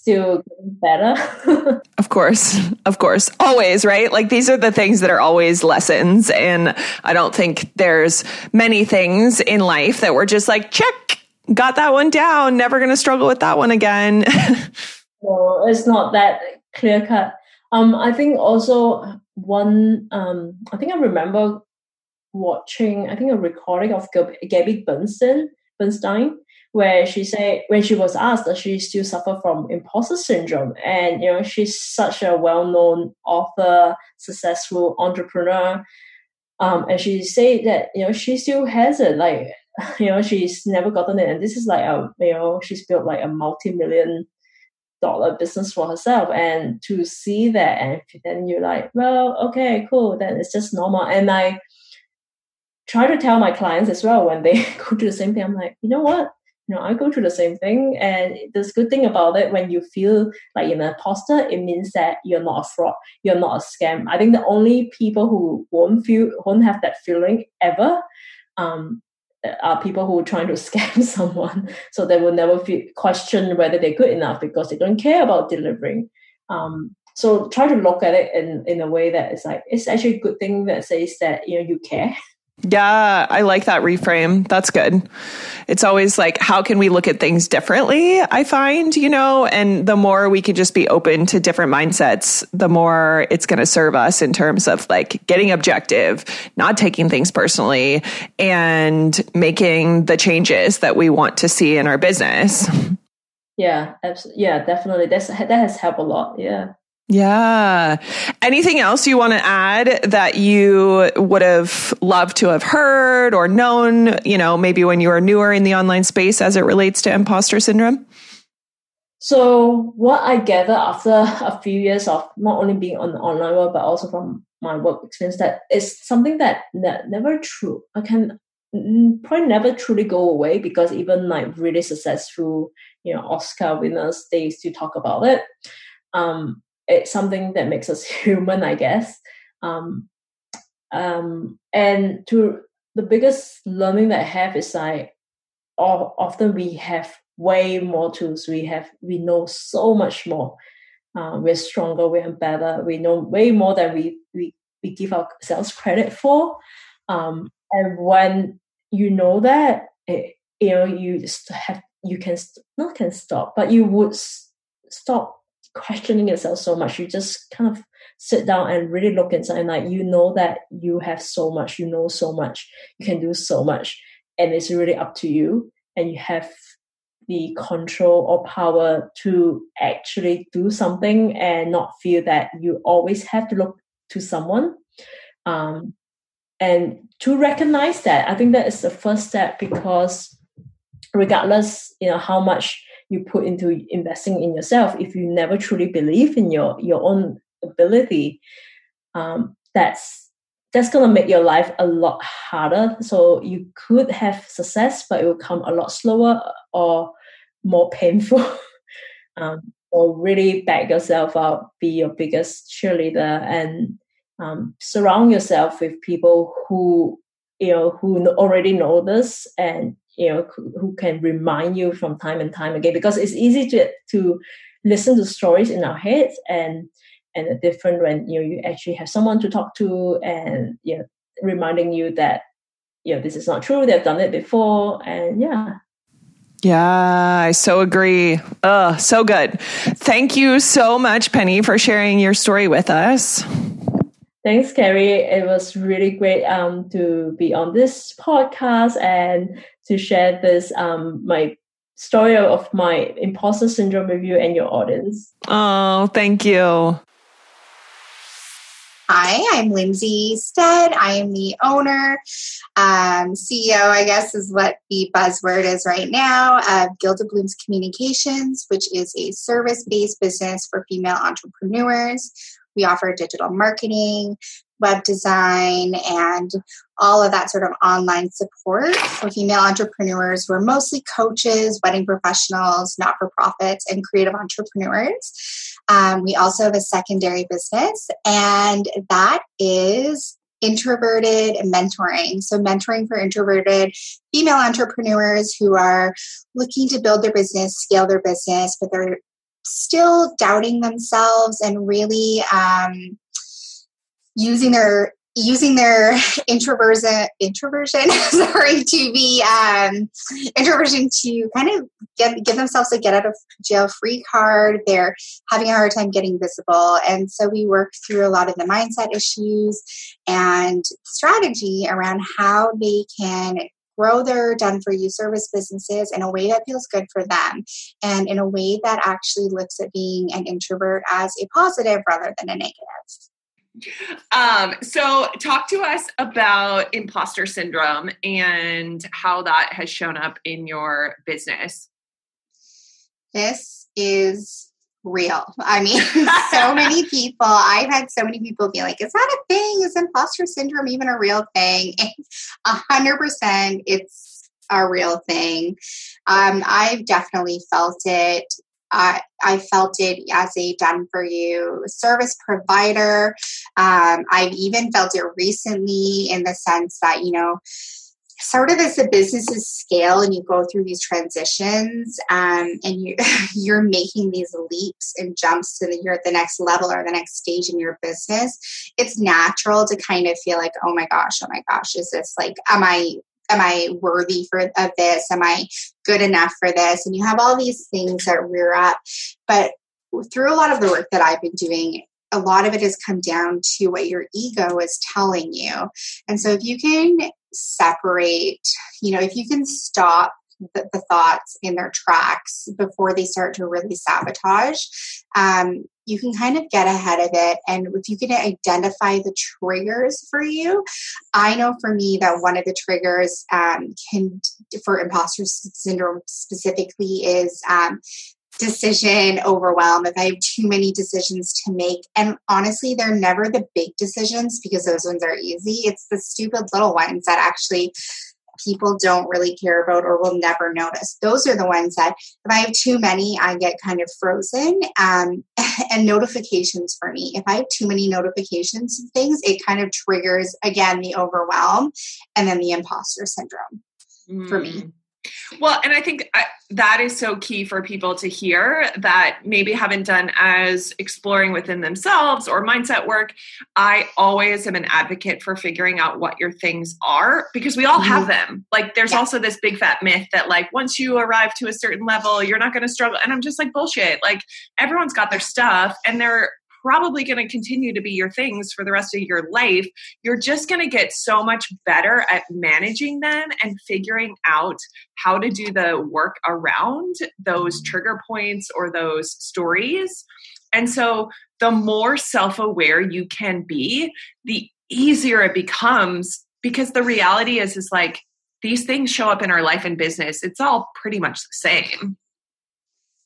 still getting better. of course. Of course. Always, right? Like these are the things that are always lessons. And I don't think there's many things in life that we're just like, check, got that one down, never going to struggle with that one again. no, it's not that clear cut. Um, I think also one, um, I think I remember watching, I think a recording of Gabby Bernstein, Bernstein where she said when she was asked that she still suffer from imposter syndrome. And you know she's such a well-known author successful entrepreneur. Um, and she said that you know she still has it. Like you know she's never gotten it. And this is like a you know she's built like a multi-million dollar business for herself. And to see that and then you're like well okay cool. Then it's just normal. And i try to tell my clients as well when they go to the same thing. I'm like you know what know, I go through the same thing. And the good thing about it, when you feel like you're an imposter, it means that you're not a fraud, you're not a scam. I think the only people who won't feel, won't have that feeling ever, um, are people who are trying to scam someone, so they will never feel question whether they're good enough because they don't care about delivering. Um, so try to look at it in in a way that it's like it's actually a good thing that says that you know you care Yeah, I like that reframe. That's good. It's always like, how can we look at things differently? I find, you know, and the more we can just be open to different mindsets, the more it's going to serve us in terms of like getting objective, not taking things personally, and making the changes that we want to see in our business. Yeah, absolutely. Yeah, definitely. That's that has helped a lot. Yeah. Yeah. Anything else you want to add that you would have loved to have heard or known, you know, maybe when you were newer in the online space as it relates to imposter syndrome? So what I gather after a few years of not only being on the online world, but also from my work experience, that is something that, that never true. I can mm, probably never truly go away because even like really successful, you know, Oscar winners, they still talk about it. Um, it's something that makes us human, I guess. Um, um, and to the biggest learning that I have is like, often we have way more tools. We have we know so much more. Uh, we're stronger. We're better. We know way more than we we we give ourselves credit for. Um, and when you know that, it, you know, you just have you can not can stop, but you would stop questioning yourself so much. You just kind of sit down and really look inside and like you know that you have so much, you know so much, you can do so much, and it's really up to you. And you have the control or power to actually do something and not feel that you always have to look to someone. Um, and to recognize that, I think that is the first step because regardless, you know, how much you put into investing in yourself if you never truly believe in your your own ability um, that's that's going to make your life a lot harder. So you could have success but it will come a lot slower or more painful. Um, or really back yourself up be your biggest cheerleader and um, surround yourself with people who you know who already know this and you know who can remind you from time and time again because it's easy to to listen to stories in our heads and and different when you know you actually have someone to talk to and you know reminding you that you know this is not true they've done it before and yeah yeah, I so agree. Uh, so good. Thank you so much, Penny, for sharing your story with us. Thanks, Carrie. It was really great um, to be on this podcast and to share this um, my story of my imposter syndrome with you and your audience. Oh, thank you. Hi, I'm Lindsay Stead. I am the owner, um, CEO, I guess is what the buzzword is right now, of Gilda Blooms Communications, which is a service based business for female entrepreneurs. We offer digital marketing, web design, and all of that sort of online support for female entrepreneurs who are mostly coaches, wedding professionals, not for profits, and creative entrepreneurs. Um, we also have a secondary business, and that is introverted mentoring. So, mentoring for introverted female entrepreneurs who are looking to build their business, scale their business, but they're still doubting themselves and really um, using their using their introversion introversion sorry to be um, introversion to kind of get give themselves a get out of jail free card they're having a hard time getting visible and so we work through a lot of the mindset issues and strategy around how they can grow their done for you service businesses in a way that feels good for them and in a way that actually looks at being an introvert as a positive rather than a negative. Um, so, talk to us about imposter syndrome and how that has shown up in your business. This is real. I mean, so many people, I've had so many people be like, is that a thing? Is imposter syndrome even a real thing? A hundred percent it's a real thing. Um, I've definitely felt it. I, I felt it as a done for you service provider. Um, I've even felt it recently in the sense that, you know, sort of as the businesses scale and you go through these transitions um, and you you're making these leaps and jumps to the, you're at the next level or the next stage in your business it's natural to kind of feel like oh my gosh oh my gosh is this like am i am i worthy for of this? Am i good enough for this? And you have all these things that rear up. But through a lot of the work that i've been doing a lot of it has come down to what your ego is telling you. And so if you can separate, you know, if you can stop the, the thoughts in their tracks before they start to really sabotage, um, you can kind of get ahead of it. And if you can identify the triggers for you, I know for me that one of the triggers um, can, for imposter syndrome specifically, is um, decision overwhelm, if I have too many decisions to make. And honestly, they're never the big decisions because those ones are easy. It's the stupid little ones that actually people don't really care about or will never notice. Those are the ones that, if I have too many, I get kind of frozen. Um, and notifications for me, if I have too many notifications of things, it kind of triggers again the overwhelm and then the imposter syndrome mm. for me. Well, and I think uh, that is so key for people to hear that maybe haven't done as exploring within themselves or mindset work. I always am an advocate for figuring out what your things are because we all have mm-hmm. them. Like, there's yeah. also this big fat myth that, like, once you arrive to a certain level, you're not going to struggle. And I'm just like, bullshit. Like, everyone's got their stuff and they're probably going to continue to be your things for the rest of your life. You're just going to get so much better at managing them and figuring out how to do the work around those trigger points or those stories. And so the more self aware you can be, the easier it becomes because the reality is, is like, these things show up in our life and business. It's all pretty much the same.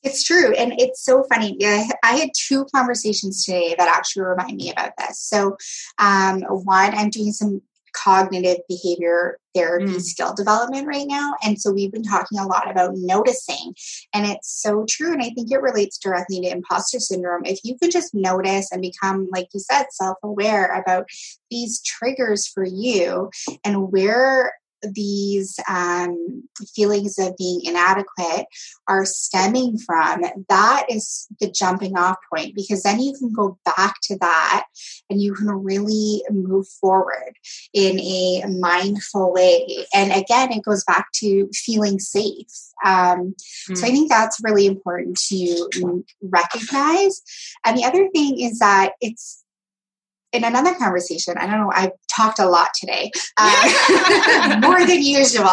It's true. And it's so funny. I had two conversations today that actually remind me about this. So, um, one, I'm doing some cognitive behavior therapy mm. skill development right now. And so we've been talking a lot about noticing. And it's so true. And I think it relates directly to imposter syndrome. If you can just notice and become, like you said, self aware about these triggers for you and where these um, feelings of being inadequate are stemming from, that is the jumping off point because then you can go back to that and you can really move forward in a mindful way. And again, it goes back to feeling safe. Um, mm. So I hmm. think that's really important to recognize. And the other thing is that it's in another conversation, I don't know, I've talked a lot today, uh, more than usual.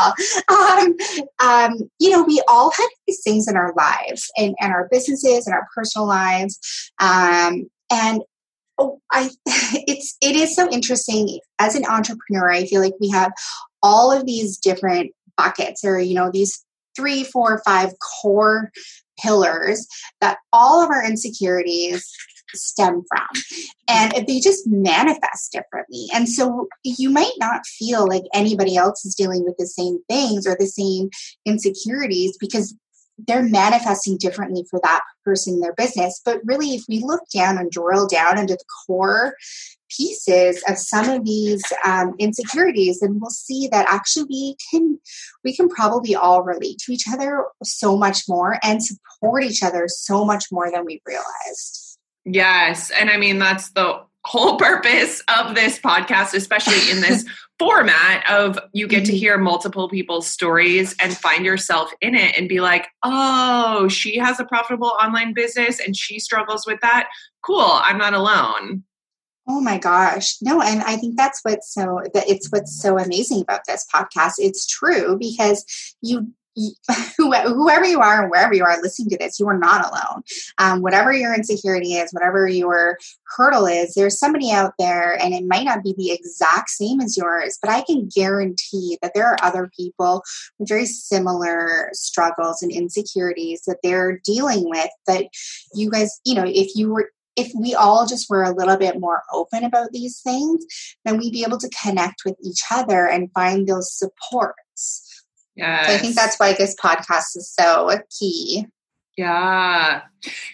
Um, um, you know, we all have these things in our lives and, and our businesses and our personal lives. Um, and oh, I, it's, it is so interesting as an entrepreneur. I feel like we have all of these different buckets or, you know, these three, four, five core pillars that all of our insecurities stem from. And they just manifest differently. And so you might not feel like anybody else is dealing with the same things or the same insecurities because they're manifesting differently for that person in their business. But really, if we look down and drill down into the core pieces of some of these um, insecurities, then we'll see that actually we can we can probably all relate to each other so much more and support each other so much more than we realized. Yes. And I mean, that's the whole purpose of this podcast, especially in this format of you get to mm-hmm. hear multiple people's stories and find yourself in it and be like, oh, she has a profitable online business and she struggles with that. Cool. I'm not alone. Oh my gosh. No, and I think that's what's so that it's what's so amazing about this podcast. It's true because you whoever you are and wherever you are listening to this, you are not alone. Um, whatever your insecurity is, whatever your hurdle is, there's somebody out there, and it might not be the exact same as yours, but I can guarantee that there are other people with very similar struggles and insecurities that they're dealing with. That you guys, you know, if you were if we all just were a little bit more open about these things, then we'd be able to connect with each other and find those supports. Yeah. So I think that's why this podcast is so key. Yeah.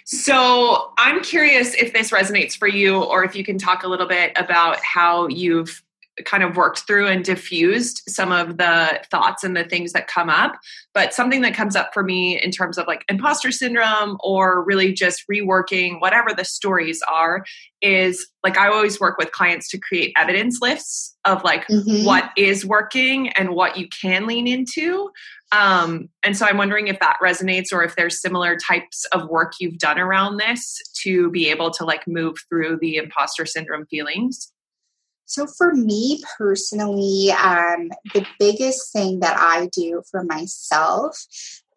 So I'm curious if this resonates for you or if you can talk a little bit about how you've kind of worked through and diffused some of the thoughts and the things that come up. But something that comes up for me in terms of like imposter syndrome or really just reworking whatever the stories are is like I always work with clients to create evidence lists of like mm-hmm. what is working and what you can lean into. Um, and so I'm wondering if that resonates or if there's similar types of work you've done around this to be able to like move through the imposter syndrome feelings. So, for me personally, um, the biggest thing that I do for myself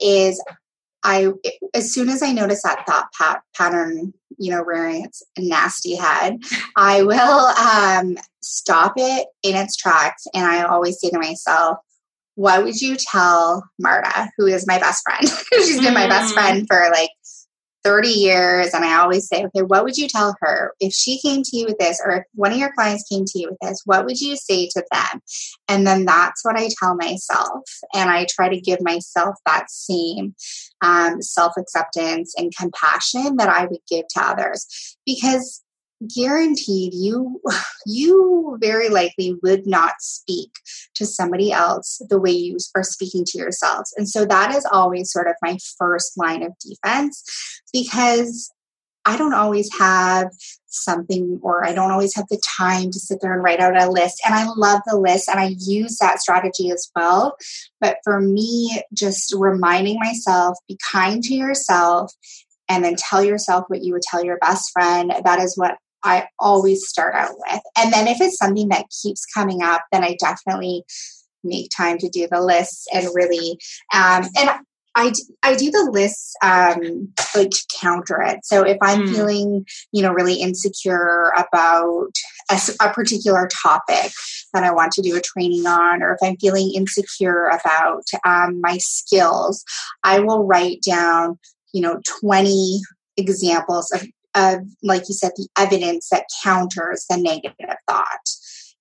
is I, as soon as I notice that thought pat- pattern, you know, rearing its nasty head, I will um, stop it in its tracks. And I always say to myself, what would you tell Marta, who is my best friend? She's been my best mm. friend for like 30 years and I always say, okay, what would you tell her if she came to you with this or if one of your clients came to you with this, what would you say to them? And then that's what I tell myself. And I try to give myself that same um, self acceptance and compassion that I would give to others because guaranteed you you very likely would not speak to somebody else the way you are speaking to yourselves and so that is always sort of my first line of defense because I don't always have something or I don't always have the time to sit there and write out a list. And I love the list and I use that strategy as well. But for me, just reminding myself, be kind to yourself and then tell yourself what you would tell your best friend. That is what I always start out with. And then if it's something that keeps coming up, then I definitely make time to do the lists and really um, and I, I do the lists um, like to counter it. So if I'm mm. feeling, you know, really insecure about a, a, particular topic that I want to do a training on, or if I'm feeling insecure about um, my skills, I will write down, you know, 20 examples of of, like you said, the evidence that counters the negative thought.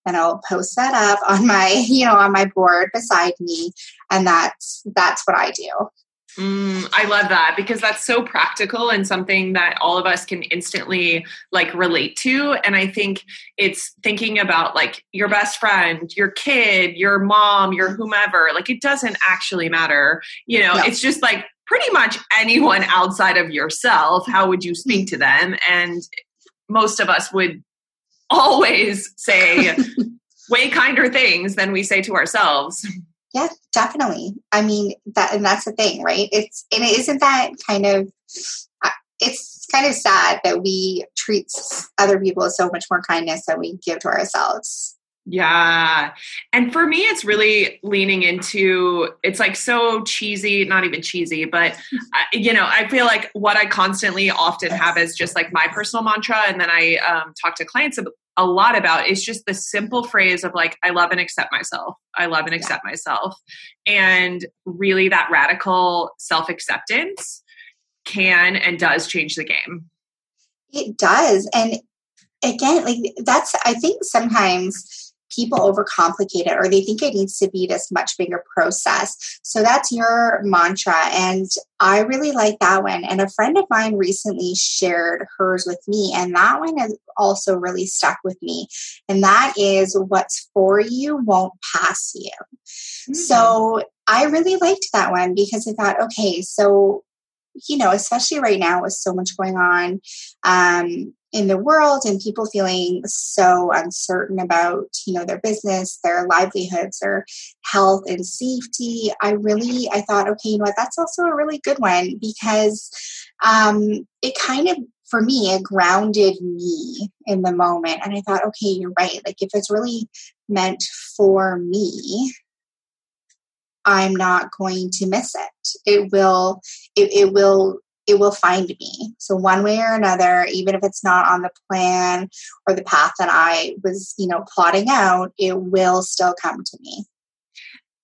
And I'll post that up on my, you know, on my board beside me. And that's, that's what I do. Mm, I love that because that's so practical and something that all of us can instantly like relate to. And I think it's thinking about like your best friend, your kid, your mom, your whomever. Like it doesn't actually matter. You know, no. it's just like pretty much anyone outside of yourself, how would you speak to them? And most of us would always say way kinder things than we say to ourselves. Yeah, definitely. I mean that, and that's the thing, right? It's and it isn't that kind of. Uh, it's kind of sad that we treat other people with so much more kindness than we give to ourselves. Yeah. And for me, it's really leaning into it's like so cheesy, not even cheesy, but you know, I feel like what I constantly often have is just like my personal mantra. And then I um, talk to clients a lot about is just the simple phrase of like, I love and accept myself. I love and accept myself. And really, that radical self acceptance can and does change the game. It does. And again, like that's, I think sometimes people overcomplicate it or they think it needs to be this much bigger process. So that's your mantra. And I really like that one. And a friend of mine recently shared hers with me. And that one has also really stuck with me. And that is what's for you won't pass you. Mm-hmm. So I really liked that one because I thought, okay, so you know, especially right now with so much going on, um, in the world and people feeling so uncertain about you know their business their livelihoods their health and safety i really i thought okay you know what that's also a really good one because um, it kind of for me it grounded me in the moment and i thought okay you're right like if it's really meant for me i'm not going to miss it. It will it, it will it will find me. So one way or another, even if it's not on the plan or the path that I was, you know, plotting out, it will still come to me.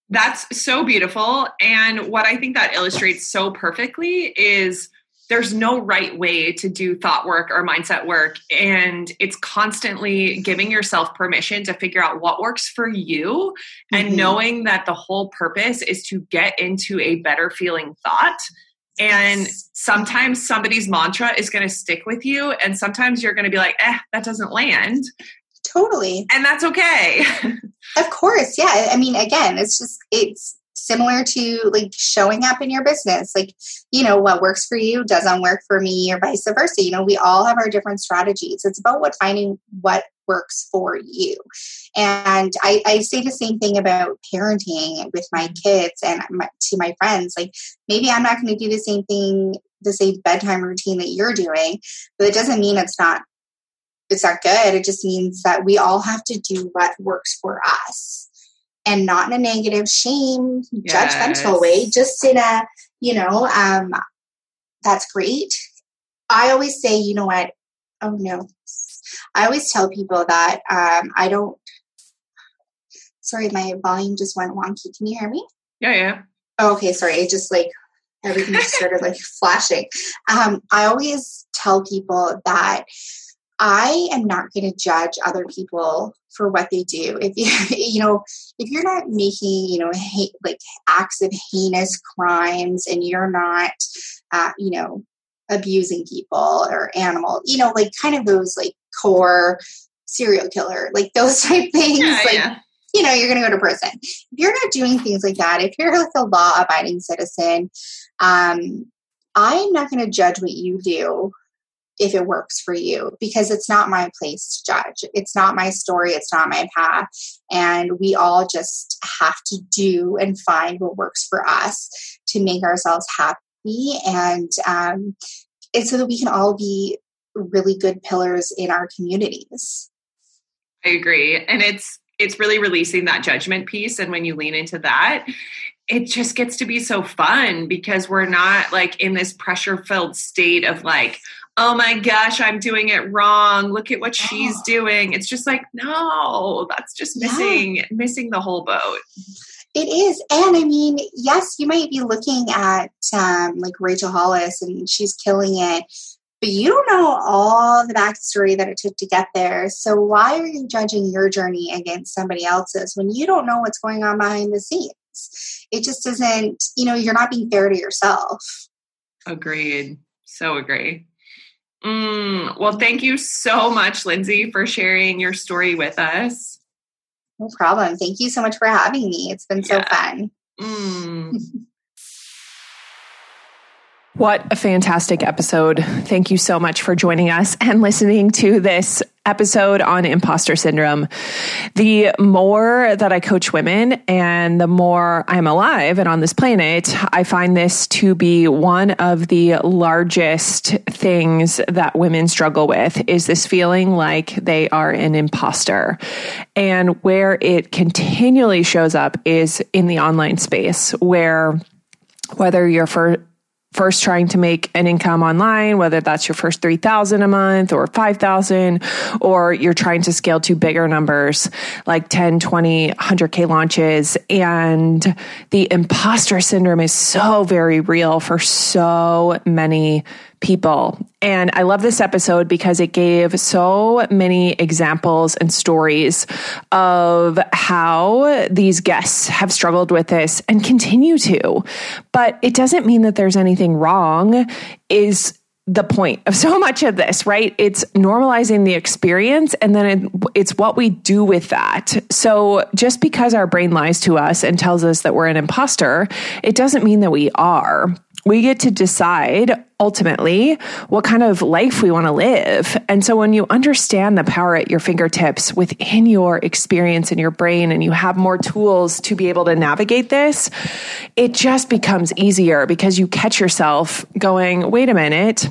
That's so beautiful. And what I think that illustrates so perfectly is there's no right way to do thought work or mindset work. And it's constantly giving yourself permission to figure out what works for you and mm-hmm. knowing that the whole purpose is to get into a better feeling thought and sometimes somebody's mantra is going to stick with you, and sometimes you're going to be like, eh, that doesn't land. Totally. And that's okay. of course. Yeah. I mean, again, it's just, it's similar to like showing up in your business. Like, you know, what works for you doesn't work for me or vice versa. You know, we all have our different strategies. It's about what finding what works for you. And I, I say the same thing about parenting with my kids and my, to my friends. Like, maybe I'm not going to do the same thing, the same bedtime routine that you're doing, but it doesn't mean it's not it's not good. It just means that we all have to do what works for us and not in a negative, shame, yes. judgmental way, just in a, you know, um, that's great. I always say, you know what? Oh no. I always tell people that um, I don't. Sorry, my volume just went wonky. Can you hear me? Yeah, yeah. Oh, okay, sorry. It just like everything just started like flashing. Um, I always tell people that I am not going to judge other people for what they do. If you, you know, if you're not making, you know, hate, like acts of heinous crimes and you're not, uh, you know, abusing people or animal, you know, like kind of those like core serial killer, like those type things, yeah, like, yeah. you know, you're going to go to prison. If you're not doing things like that, if you're like a law abiding citizen, um, I'm not going to judge what you do if it works for you because it's not my place to judge. It's not my story, it's not my path. And we all just have to do and find what works for us to make ourselves happy and um, and so that we can all be really good pillars in our communities. I agree. And it's it's really releasing that judgment piece and when you lean into that it just gets to be so fun because we're not like in this pressure filled state of like oh my gosh, I'm doing it wrong. Look at what she's doing. It's just like, no, that's just missing yeah. missing the whole boat. It is. And I mean, yes, you might be looking at um, like Rachel Hollis and she's killing it, but you don't know all the backstory that it took to get there. So why are you judging your journey against somebody else's when you don't know what's going on behind the scenes? It just isn't, you know, you're not being fair to yourself. Agreed. So agree. Mm, well, thank you so much, Lindsay, for sharing your story with us. No problem. Thank you so much for having me. It's been so fun. Mm. What a fantastic episode. Thank you so much for joining us and listening to this episode on imposter syndrome. The more that I coach women and the more I'm alive and on this planet, I find this to be one of the largest things that women struggle with is this feeling like they are an imposter. And where it continually shows up is in the online space where whether you're for first trying to make an income online, whether that's your first 3000 a month or 5000 or you're trying to scale to bigger numbers like 10, 20, 100k launches. And the imposter syndrome is so very real for so many people. And I love this episode because it gave so many examples and stories of how these guests have struggled with this and continue to. But it doesn't mean that there's anything wrong, is the point of so much of this, right? It's normalizing the experience and then it, it's what we do with that. So just because our brain lies to us and tells us that we're an imposter, it doesn't mean that we are we get to decide ultimately what kind of life we want to live. And so when you understand the power at your fingertips within your experience in your brain and you have more tools to be able to navigate this, it just becomes easier because you catch yourself going, wait a minute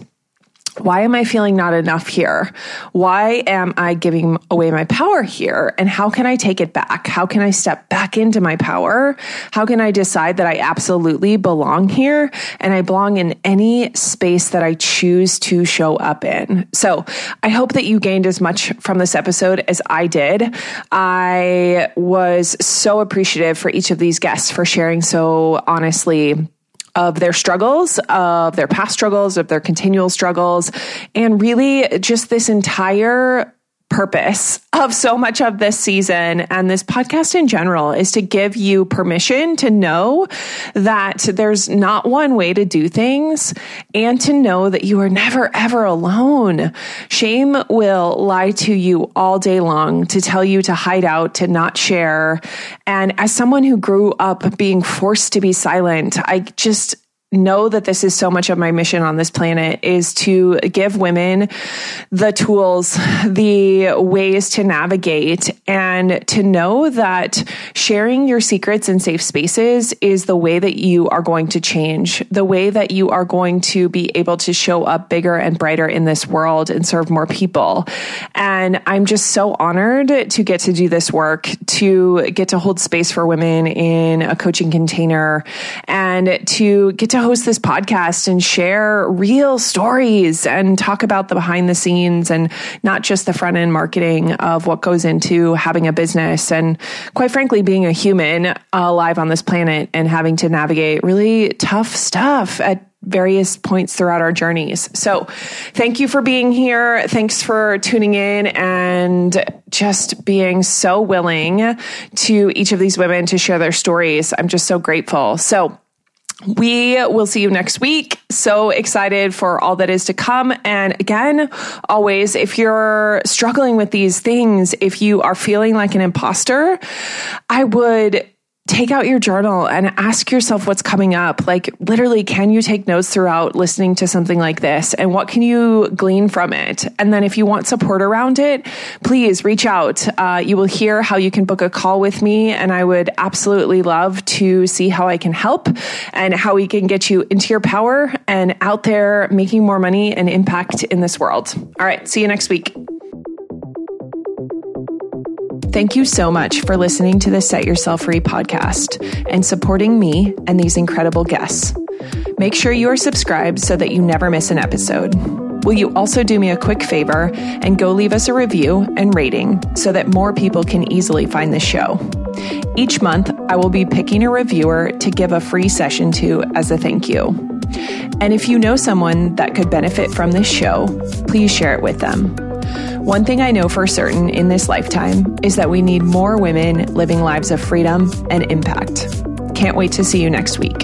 why am I feeling not enough here? Why am I giving away my power here? And how can I take it back? How can I step back into my power? How can I decide that I absolutely belong here and I belong in any space that I choose to show up in? So I hope that you gained as much from this episode as I did. I was so appreciative for each of these guests for sharing so honestly of their struggles, of their past struggles, of their continual struggles, and really just this entire purpose of so much of this season and this podcast in general is to give you permission to know that there's not one way to do things and to know that you are never ever alone. Shame will lie to you all day long to tell you to hide out, to not share. And as someone who grew up being forced to be silent, I just know that this is so much of my mission on this planet is to give women the tools, the ways to navigate and to know that sharing your secrets in safe spaces is the way that you are going to change, the way that you are going to be able to show up bigger and brighter in this world and serve more people. And I'm just so honored to get to do this work, to get to hold space for women in a coaching container and to get to to host this podcast and share real stories and talk about the behind the scenes and not just the front end marketing of what goes into having a business and quite frankly being a human uh, alive on this planet and having to navigate really tough stuff at various points throughout our journeys. So, thank you for being here. Thanks for tuning in and just being so willing to each of these women to share their stories. I'm just so grateful. So, we will see you next week. So excited for all that is to come. And again, always, if you're struggling with these things, if you are feeling like an imposter, I would take out your journal and ask yourself what's coming up. Like, literally, can you take notes throughout listening to something like this? And what can you glean from it? And then, if you want support around it, please reach out. Uh, you will hear how you can book a call with me. And I would absolutely love to see how I can help and how we can get you into your power and out there making more money and impact in this world. All right. See you next week. Thank you so much for listening to the Set Yourself Free podcast and supporting me and these incredible guests. Make sure you are subscribed so that you never miss an episode. Will you also do me a quick favor and go leave us a review and rating so that more people can easily find the show? Each month, I will be picking a reviewer to give a free session to as a thank you. And if you know someone that could benefit from this show, please share it with them. One thing I know for certain in this lifetime is that we need more women living lives of freedom and impact. Can't wait to see you next week.